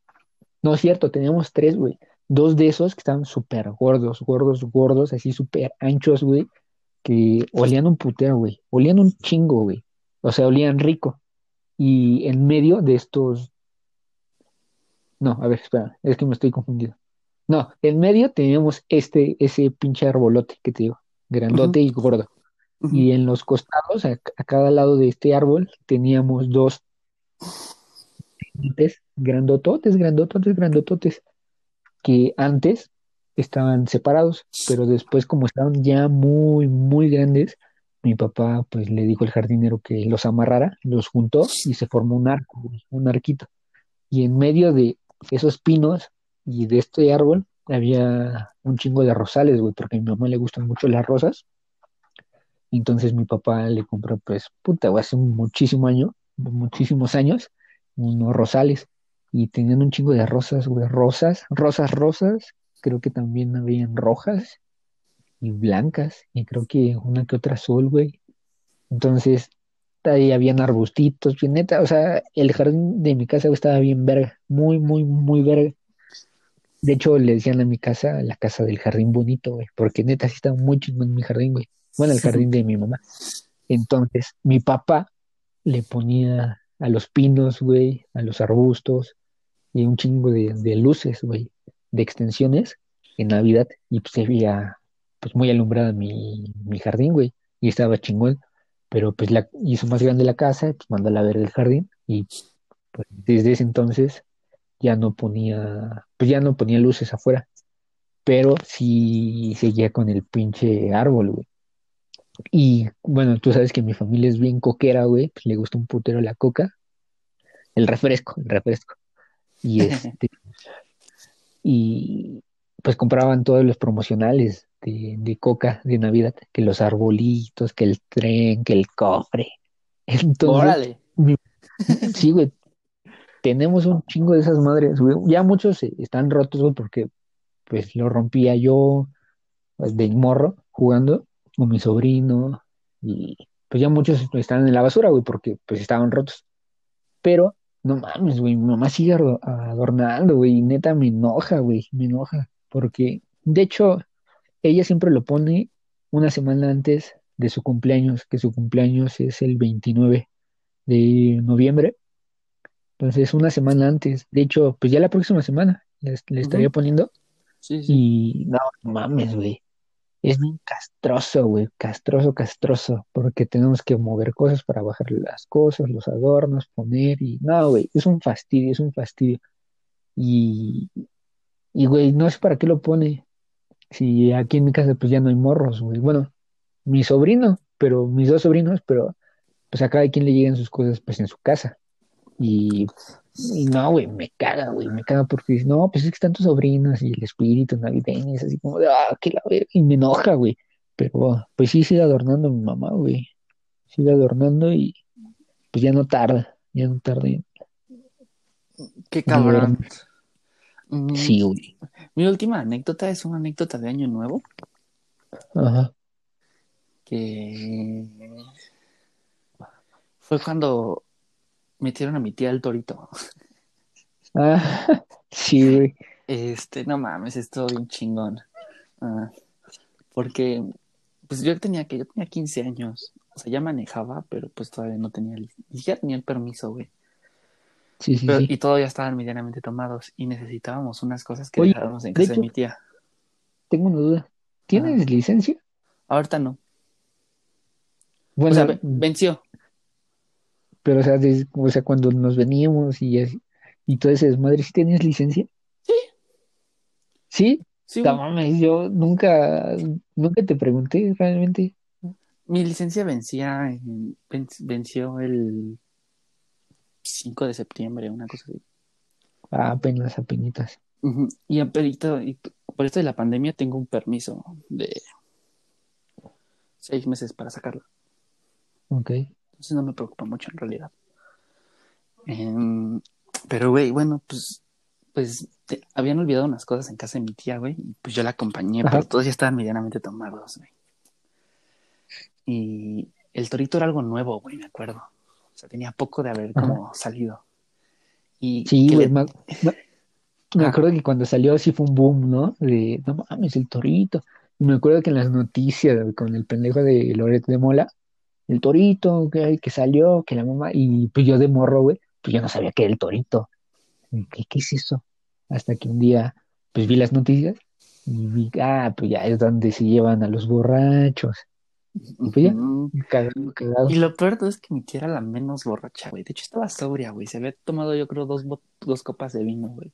No es cierto, teníamos tres, güey. Dos de esos que estaban súper gordos, gordos, gordos, así súper anchos, güey, que olían un putero, güey. Olían un chingo, güey. O sea, olían rico. Y en medio de estos... No, a ver, espera, es que me estoy confundido. No, en medio teníamos este, ese pinche arbolote que te digo, grandote y gordo. Y en los costados, a, a cada lado de este árbol, teníamos dos grandototes, grandototes, grandototes, que antes estaban separados, pero después, como estaban ya muy, muy grandes, mi papá pues le dijo al jardinero que los amarrara, los juntó y se formó un arco, un arquito. Y en medio de esos pinos y de este árbol había un chingo de rosales, güey, porque a mi mamá le gustan mucho las rosas. Entonces mi papá le compró, pues, puta, güey, hace muchísimo año, muchísimos años, unos rosales. Y tenían un chingo de rosas, güey, rosas, rosas, rosas. Creo que también habían rojas y blancas. Y creo que una que otra azul, güey. Entonces, ahí habían arbustitos, bien neta. O sea, el jardín de mi casa estaba bien verga. Muy, muy, muy verga. De hecho, le decían a mi casa, la casa del jardín bonito, güey. Porque neta, sí estaba muy chingón mi jardín, güey. Bueno, el jardín de mi mamá. Entonces, mi papá le ponía a los pinos, güey, a los arbustos y un chingo de, de luces, güey, de extensiones en Navidad y pues se veía pues muy alumbrada mi, mi jardín, güey, y estaba chingón, pero pues la hizo más grande la casa, pues mandó a ver el jardín y pues desde ese entonces ya no ponía, pues ya no ponía luces afuera, pero sí seguía con el pinche árbol, güey. Y bueno, tú sabes que mi familia es bien coquera, güey, pues le gusta un putero la coca, el refresco, el refresco. Y este, y pues compraban todos los promocionales de, de coca de Navidad, que los arbolitos, que el tren, que el cofre. Entonces, Órale. sí, güey, tenemos un chingo de esas madres, güey. Ya muchos están rotos, güey, porque pues lo rompía yo pues, de morro jugando con mi sobrino y pues ya muchos están en la basura, güey, porque pues estaban rotos. Pero no mames, güey, mi mamá sigue ador- adornando, güey, y neta me enoja, güey, me enoja, porque de hecho ella siempre lo pone una semana antes de su cumpleaños, que su cumpleaños es el 29 de noviembre, entonces una semana antes, de hecho, pues ya la próxima semana le, le estaría poniendo. Sí, sí. y no no mames, güey, es bien castroso, güey, castroso, castroso, porque tenemos que mover cosas para bajar las cosas, los adornos, poner y no, güey, es un fastidio, es un fastidio. Y, y, güey, no sé para qué lo pone. Si aquí en mi casa pues ya no hay morros, güey. Bueno, mi sobrino, pero mis dos sobrinos, pero pues a cada quien le llegan sus cosas pues en su casa. Y, y no, güey, me caga, güey, me caga porque no, pues es que están tus sobrinos y el espíritu navideño, es así como de, ah, que la verga, y me enoja, güey. Pero pues sí sigue adornando mi mamá, güey. Sigue adornando y pues ya no tarda, ya no tarda. Qué cabrón. Mm, Sí, güey. Mi última anécdota es una anécdota de Año Nuevo Ajá. que fue cuando metieron a mi tía al torito. Ah, sí, güey. Este, no mames, estuvo bien chingón. Ah, porque, pues yo tenía que, yo tenía 15 años. O sea, ya manejaba, pero pues todavía no tenía, el- siquiera tenía el permiso, güey. Sí, sí, Pero- sí. Y todavía estaban medianamente tomados y necesitábamos unas cosas que Oye, dejábamos en casa de hecho- mi tía. Tengo una duda. ¿Tienes licencia? Ahorita no. Bueno, o sea, ve- venció. pero o sea, o sea, cuando nos veníamos y así, y todo ese desmadre, ¿sí tenías licencia? Sí. ¿Sí? Sí, No mames, yo nunca, nunca te pregunté realmente. Mi licencia vencía en- ven- venció el 5 de septiembre, una cosa así. Ah, apenas, apenitas. Ujú. Y, aperito- y por esto de la pandemia tengo un permiso de seis meses para sacarlo. Ok. Entonces no me preocupa mucho en realidad. Em, pero, güey, bueno, pues, pues te- habían olvidado unas cosas en casa de mi tía, güey. Y pues yo la acompañé, Ajá. pero todos ya estaban medianamente tomados, güey. Y el torito era algo nuevo, güey, me acuerdo. Sea, tenía poco de haber Ajá. como salido. Y Sí, güey, le- me, acuerdo que cuando salió sí fue un boom, ¿no? De, no mames, el torito. Y me acuerdo que en las noticias, con el pendejo de Loret de Mola, el torito, que, que salió, que la mamá, y pues yo de morro, güey, pues yo no sabía que era el torito. ¿Qué, qué es eso? Hasta que un día, pues vi las noticias y vi, ah, pues ya es donde se llevan a los borrachos. Pues ya. Cagado, cagado. Y lo peor de todo es que mi tía era la menos borracha, güey. De hecho, estaba sobria, güey. Se había tomado, yo creo, dos, dos copas de vino, güey.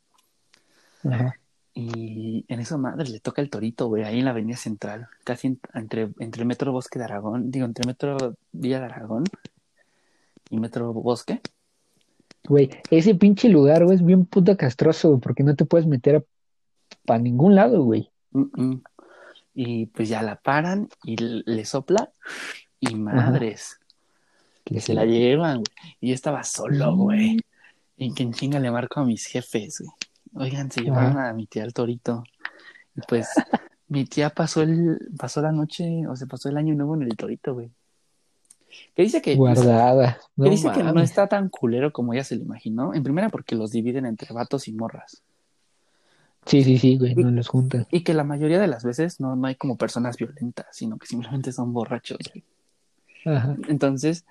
Ajá. Y en eso, madre, le toca el torito, güey, ahí en la Avenida Central, casi en- entre, entre Metro Bosque de Aragón, digo, entre Metro Villa de Aragón y Metro Bosque. Güey, ese pinche lugar, güey, es bien puta castroso, güey, porque no te puedes meter para ningún lado, güey. Mm, mm. Y pues ya la paran y le sopla y madres, que se la llevan, güey. Y yo estaba solo, güey. Y que en chinga le marco a mis jefes, güey. Oigan, se llevaron a mi tía al torito. Y pues mi tía pasó el, pasó la noche, o se pasó el año nuevo en el torito, güey. Que dice que, Guardada. que dice que no está tan culero como ella se lo imaginó. En primera porque los dividen entre vatos y morras. Sí, sí, sí, güey, no los juntan. Y que la mayoría de las veces no, no hay como personas violentas, sino que simplemente son borrachos. Ajá. Entonces,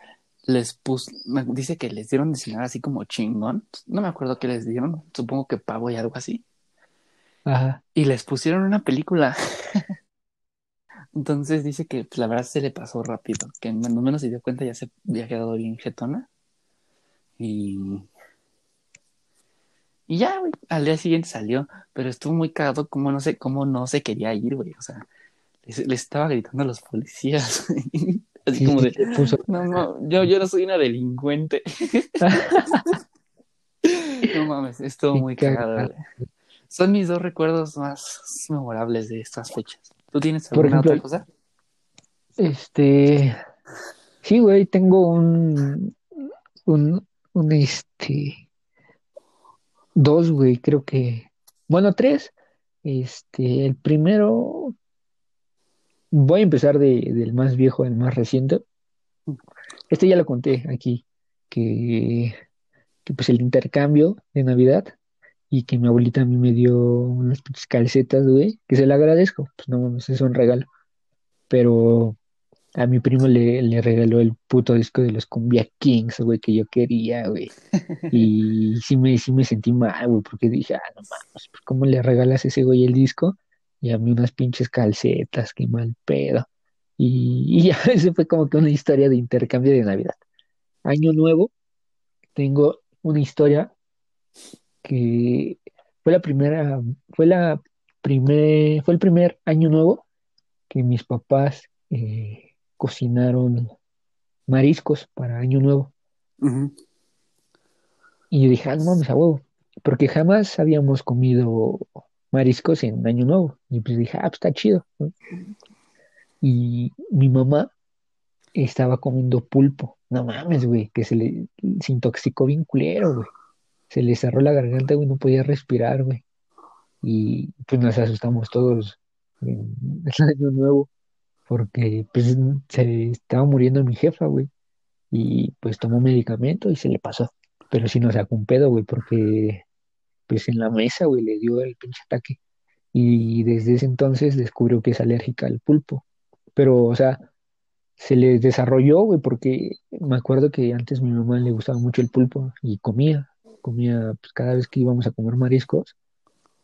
les pus, me- dice que les dieron de cenar así como chingón. No me acuerdo qué les dieron, supongo que pavo y algo así. Ajá. Y les pusieron una película. Entonces dice que pues, la verdad se le pasó rápido, que no menos se dio cuenta ya se había quedado bien jetona. Y, y ya, güey, al día siguiente salió, pero estuvo muy cagado como no sé, cómo no se quería ir, güey. O sea, les estaba gritando a los policías. Así Sí, como de, no, no, yo, yo no soy una delincuente. No mames, estuvo muy cagado, güey. Son mis dos recuerdos más memorables de estas fechas. ¿Tú tienes alguna ejemplo, otra cosa? Este, sí, güey, tengo un, un, un, este, dos, güey, creo que, bueno, tres. Este, el primero, voy a empezar de, del más viejo al más reciente. Este ya lo conté aquí, que, que pues el intercambio de Navidad y que mi abuelita a mí me dio unas calcetas, güey, que se le agradezco, pues no mames, es un regalo. Pero a mi primo le, le regaló el puto disco de los Cumbia Kings, güey, que yo quería, güey. Y sí me, sí me sentí mal, güey, porque dije, ah, no mames, pues ¿cómo le regalas a ese güey el disco? Y a mí unas pinches calcetas, qué mal pedo. Y, y ya, ese fue como que una historia de intercambio de Navidad. Año nuevo, tengo una historia que fue la primera, fue la primer, fue el primer año nuevo que mis papás eh, cocinaron mariscos para año nuevo. Y yo dije, ah, no mames, a huevo, porque jamás habíamos comido mariscos en año nuevo. Y pues dije, ah, pues está chido. ¿no? Y mi mamá estaba comiendo pulpo. No mames, güey, que se le se intoxicó bien culero, güey. Se le cerró la garganta, güey, no podía respirar, güey. Y pues nos asustamos todos en el año nuevo, porque pues se estaba muriendo mi jefa, güey. Y pues tomó medicamento y se le pasó. Pero sí nos sacó un pedo, güey, porque pues en la mesa, güey, le dio el pinche ataque. Y desde ese entonces descubrió que es alérgica al pulpo. Pero, o sea, se le desarrolló, güey, porque me acuerdo que antes a mi mamá le gustaba mucho el pulpo y comía, comía, pues cada vez que íbamos a comer mariscos,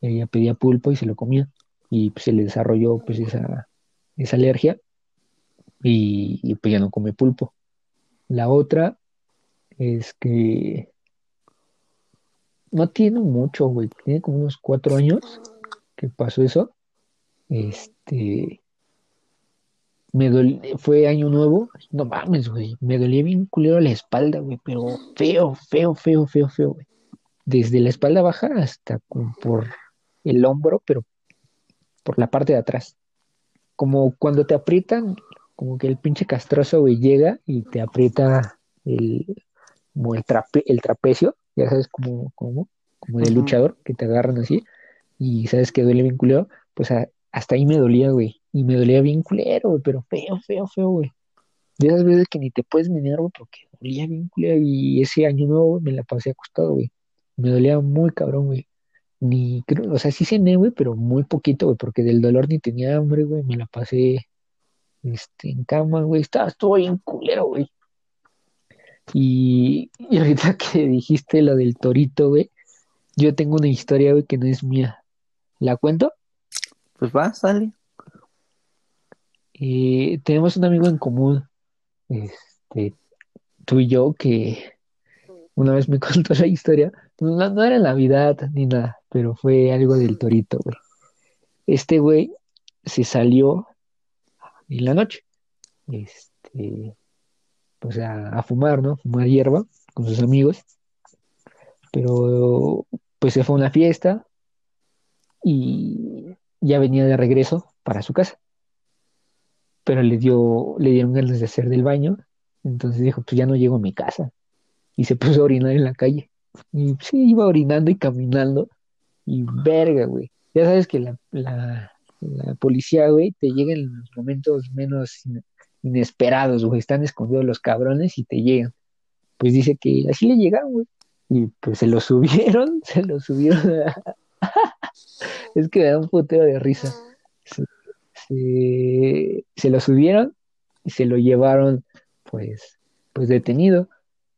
ella pedía pulpo y se lo comía. Y pues se le desarrolló pues esa, esa alergia y, y pues ya no come pulpo. La otra es que no tiene mucho, güey, tiene como unos cuatro años que pasó eso. Este, me fue año nuevo, no mames, güey, me dolía bien culero la espalda, güey, pero feo, feo, feo, feo, feo. Desde la espalda baja hasta por el hombro, pero por la parte de atrás. Como cuando te aprietan, como que el pinche castroso, güey, llega y te aprieta el, como el, trape, el trapecio, ya sabes, como, como, como de luchador, que te agarran así, y sabes que duele bien culero, pues a- hasta ahí me dolía, güey, y me dolía bien culero, güey, pero feo, feo, feo, güey. De esas veces que ni te puedes menear, güey, porque dolía bien culero, y ese año nuevo, güey, me la pasé acostado, güey. Me dolía muy cabrón, güey. Ni, creo, o sea, sí cené, güey, pero muy poquito, güey, porque del dolor ni tenía hambre, güey, me la pasé, este, en cama, güey, estaba, estuvo bien culero, güey. Y, y ahorita que dijiste lo del torito, güey, yo tengo una historia, güey, que no es mía. ¿La cuento? Pues va, sale. Eh, tenemos un amigo en común, este, tú y yo, que una vez me contó la historia. No, era Navidad ni nada, pero fue algo del torito, güey. Este güey se salió en la noche, este, pues a, a fumar, ¿no? Fumar hierba con sus amigos, pero pues se fue a una fiesta y ya venía de regreso para su casa, pero le dio, le dieron ganas de hacer del baño, entonces dijo, pues ya no llego a mi casa, y se puso a orinar en la calle, y sí, iba orinando y caminando, y verga, güey, ya sabes que la, la, policía, güey, te llega en los momentos menos in- inesperados, güey, están escondidos los cabrones y te llegan, pues dice que así le llegaron, güey, y pues se lo subieron, se lo subieron es que me da un puteo de risa. Se, se, se lo subieron y se lo llevaron, pues, pues detenido.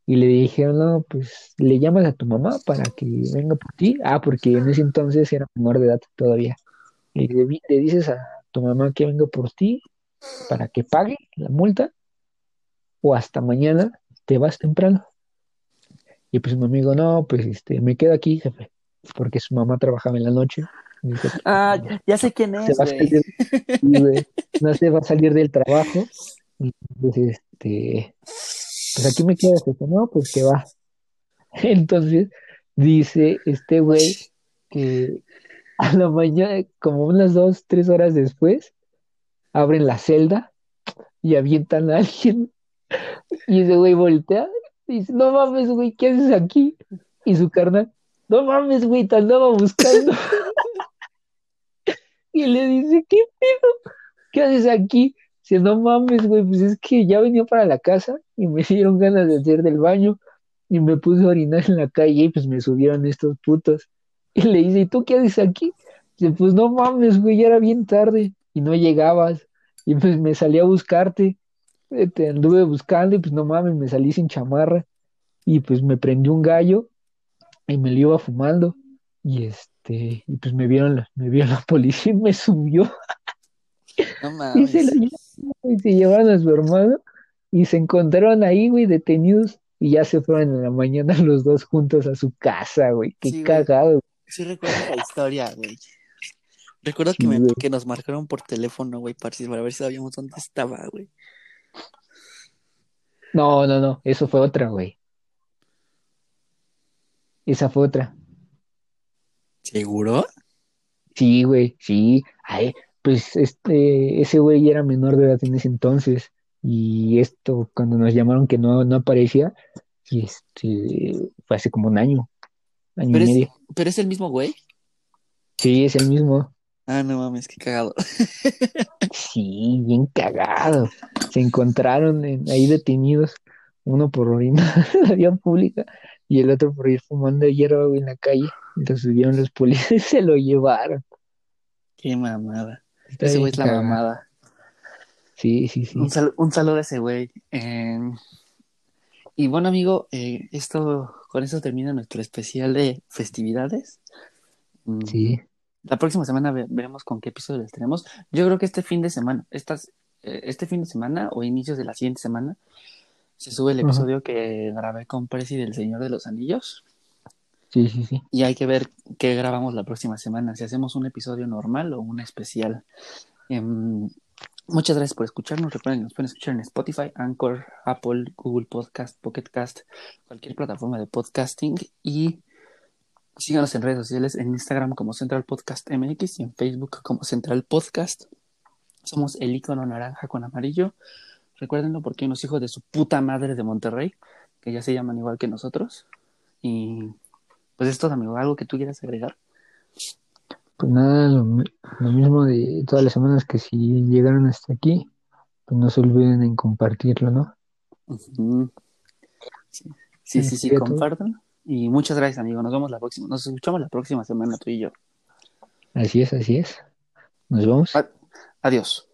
Y le dijeron, no, pues le llamas a tu mamá para que venga por ti. Ah, porque en ese entonces era menor de edad todavía. Y le, di- le dices a tu mamá que venga por ti para que pague la multa o hasta mañana te vas temprano. Y pues mi amigo, no, pues este, me quedo aquí, jefe, porque su mamá trabajaba en la noche. Pues, Ah, ya sé quién se es, va salir, no se va a salir del trabajo. Y pues, este, pues aquí me quedas, jefe, no, pues que va. Entonces, dice este güey que a la mañana, como unas dos, tres horas después, abren la celda y avientan a alguien. Y ese güey voltea y dice, no mames, güey, ¿qué haces aquí? Y su carnal, no mames, güey, te andaba buscando. y le dice, ¿qué pedo? ¿Qué haces aquí? Dice, no mames, güey, pues es que ya venía para la casa y me dieron ganas de hacer del baño y me puse a orinar en la calle y pues me subieron estos putos. Y le dice, ¿y tú qué haces aquí? Dice, pues no mames, güey, ya era bien tarde y no llegabas. Y pues me salí a buscarte, te anduve buscando y pues no mames, me salí sin chamarra y pues me prendió un gallo y me lo iba fumando y este, y pues me vieron la, me vieron la policía y me subió No y mames. se, la llevaron, güey, se llevaron a su hermano y se encontraron ahí, güey, detenidos y ya se fueron en la mañana los dos juntos a su casa, güey, qué Sí, güey. cagado. Sí recuerdo la historia, güey. Recuerdo que, Sí, me- güey. que nos marcaron por teléfono, güey, para, para ver si sabíamos dónde estaba, güey. No, no, no, eso fue otra, güey. Esa fue otra. ¿Seguro? Sí, güey, sí. Ay, pues este, ese güey era menor de edad en ese entonces. Y esto, cuando nos llamaron que no, no aparecía, y este, fue hace como un año, año Pero y es, medio. pero es el mismo güey. Sí, es el mismo. Ah, no mames, qué cagado. Sí, bien cagado. Se encontraron en- ahí detenidos, uno por orinar en la vía pública y el otro por ir fumando hierba en la calle. Lo subieron los policías y se lo llevaron. Qué mamada. Ese güey es la mamada. Sí, sí, sí. Un, sal- un saludo a ese güey. Eh, y bueno, amigo, eh, esto con eso termina nuestro especial de festividades. Mm, Sí. La próxima semana ve- veremos con qué episodio les tenemos. Yo creo que este fin de semana, estas, eh, este fin de semana o inicios de la siguiente semana, se sube el Ajá. episodio que grabé con Prezi del Señor de los Anillos. Y hay que ver qué grabamos la próxima semana, si hacemos un episodio normal o un especial. Em, muchas gracias por escucharnos. Recuerden que nos pueden escuchar en Spotify, Anchor, Apple, Google Podcast, Pocket Cast, cualquier plataforma de podcasting. Y síganos en redes sociales, en Instagram como Central Podcast MX y en Facebook como Central Podcast. Somos el icono naranja con amarillo. Recuérdenlo porque hay unos hijos de su puta madre de Monterrey que ya se llaman igual que nosotros. Y pues es todo, amigo. ¿Algo que tú quieras agregar? Pues nada, lo, mi- lo mismo de todas las semanas que si llegaron hasta aquí, pues no se olviden en compartirlo, ¿no? Sí, sí, sí, sí, compartan. Y muchas gracias, amigo. Nos vemos la próxima. Nos escuchamos la próxima semana, tú y yo. Así es, así es. Nos vemos. Adiós.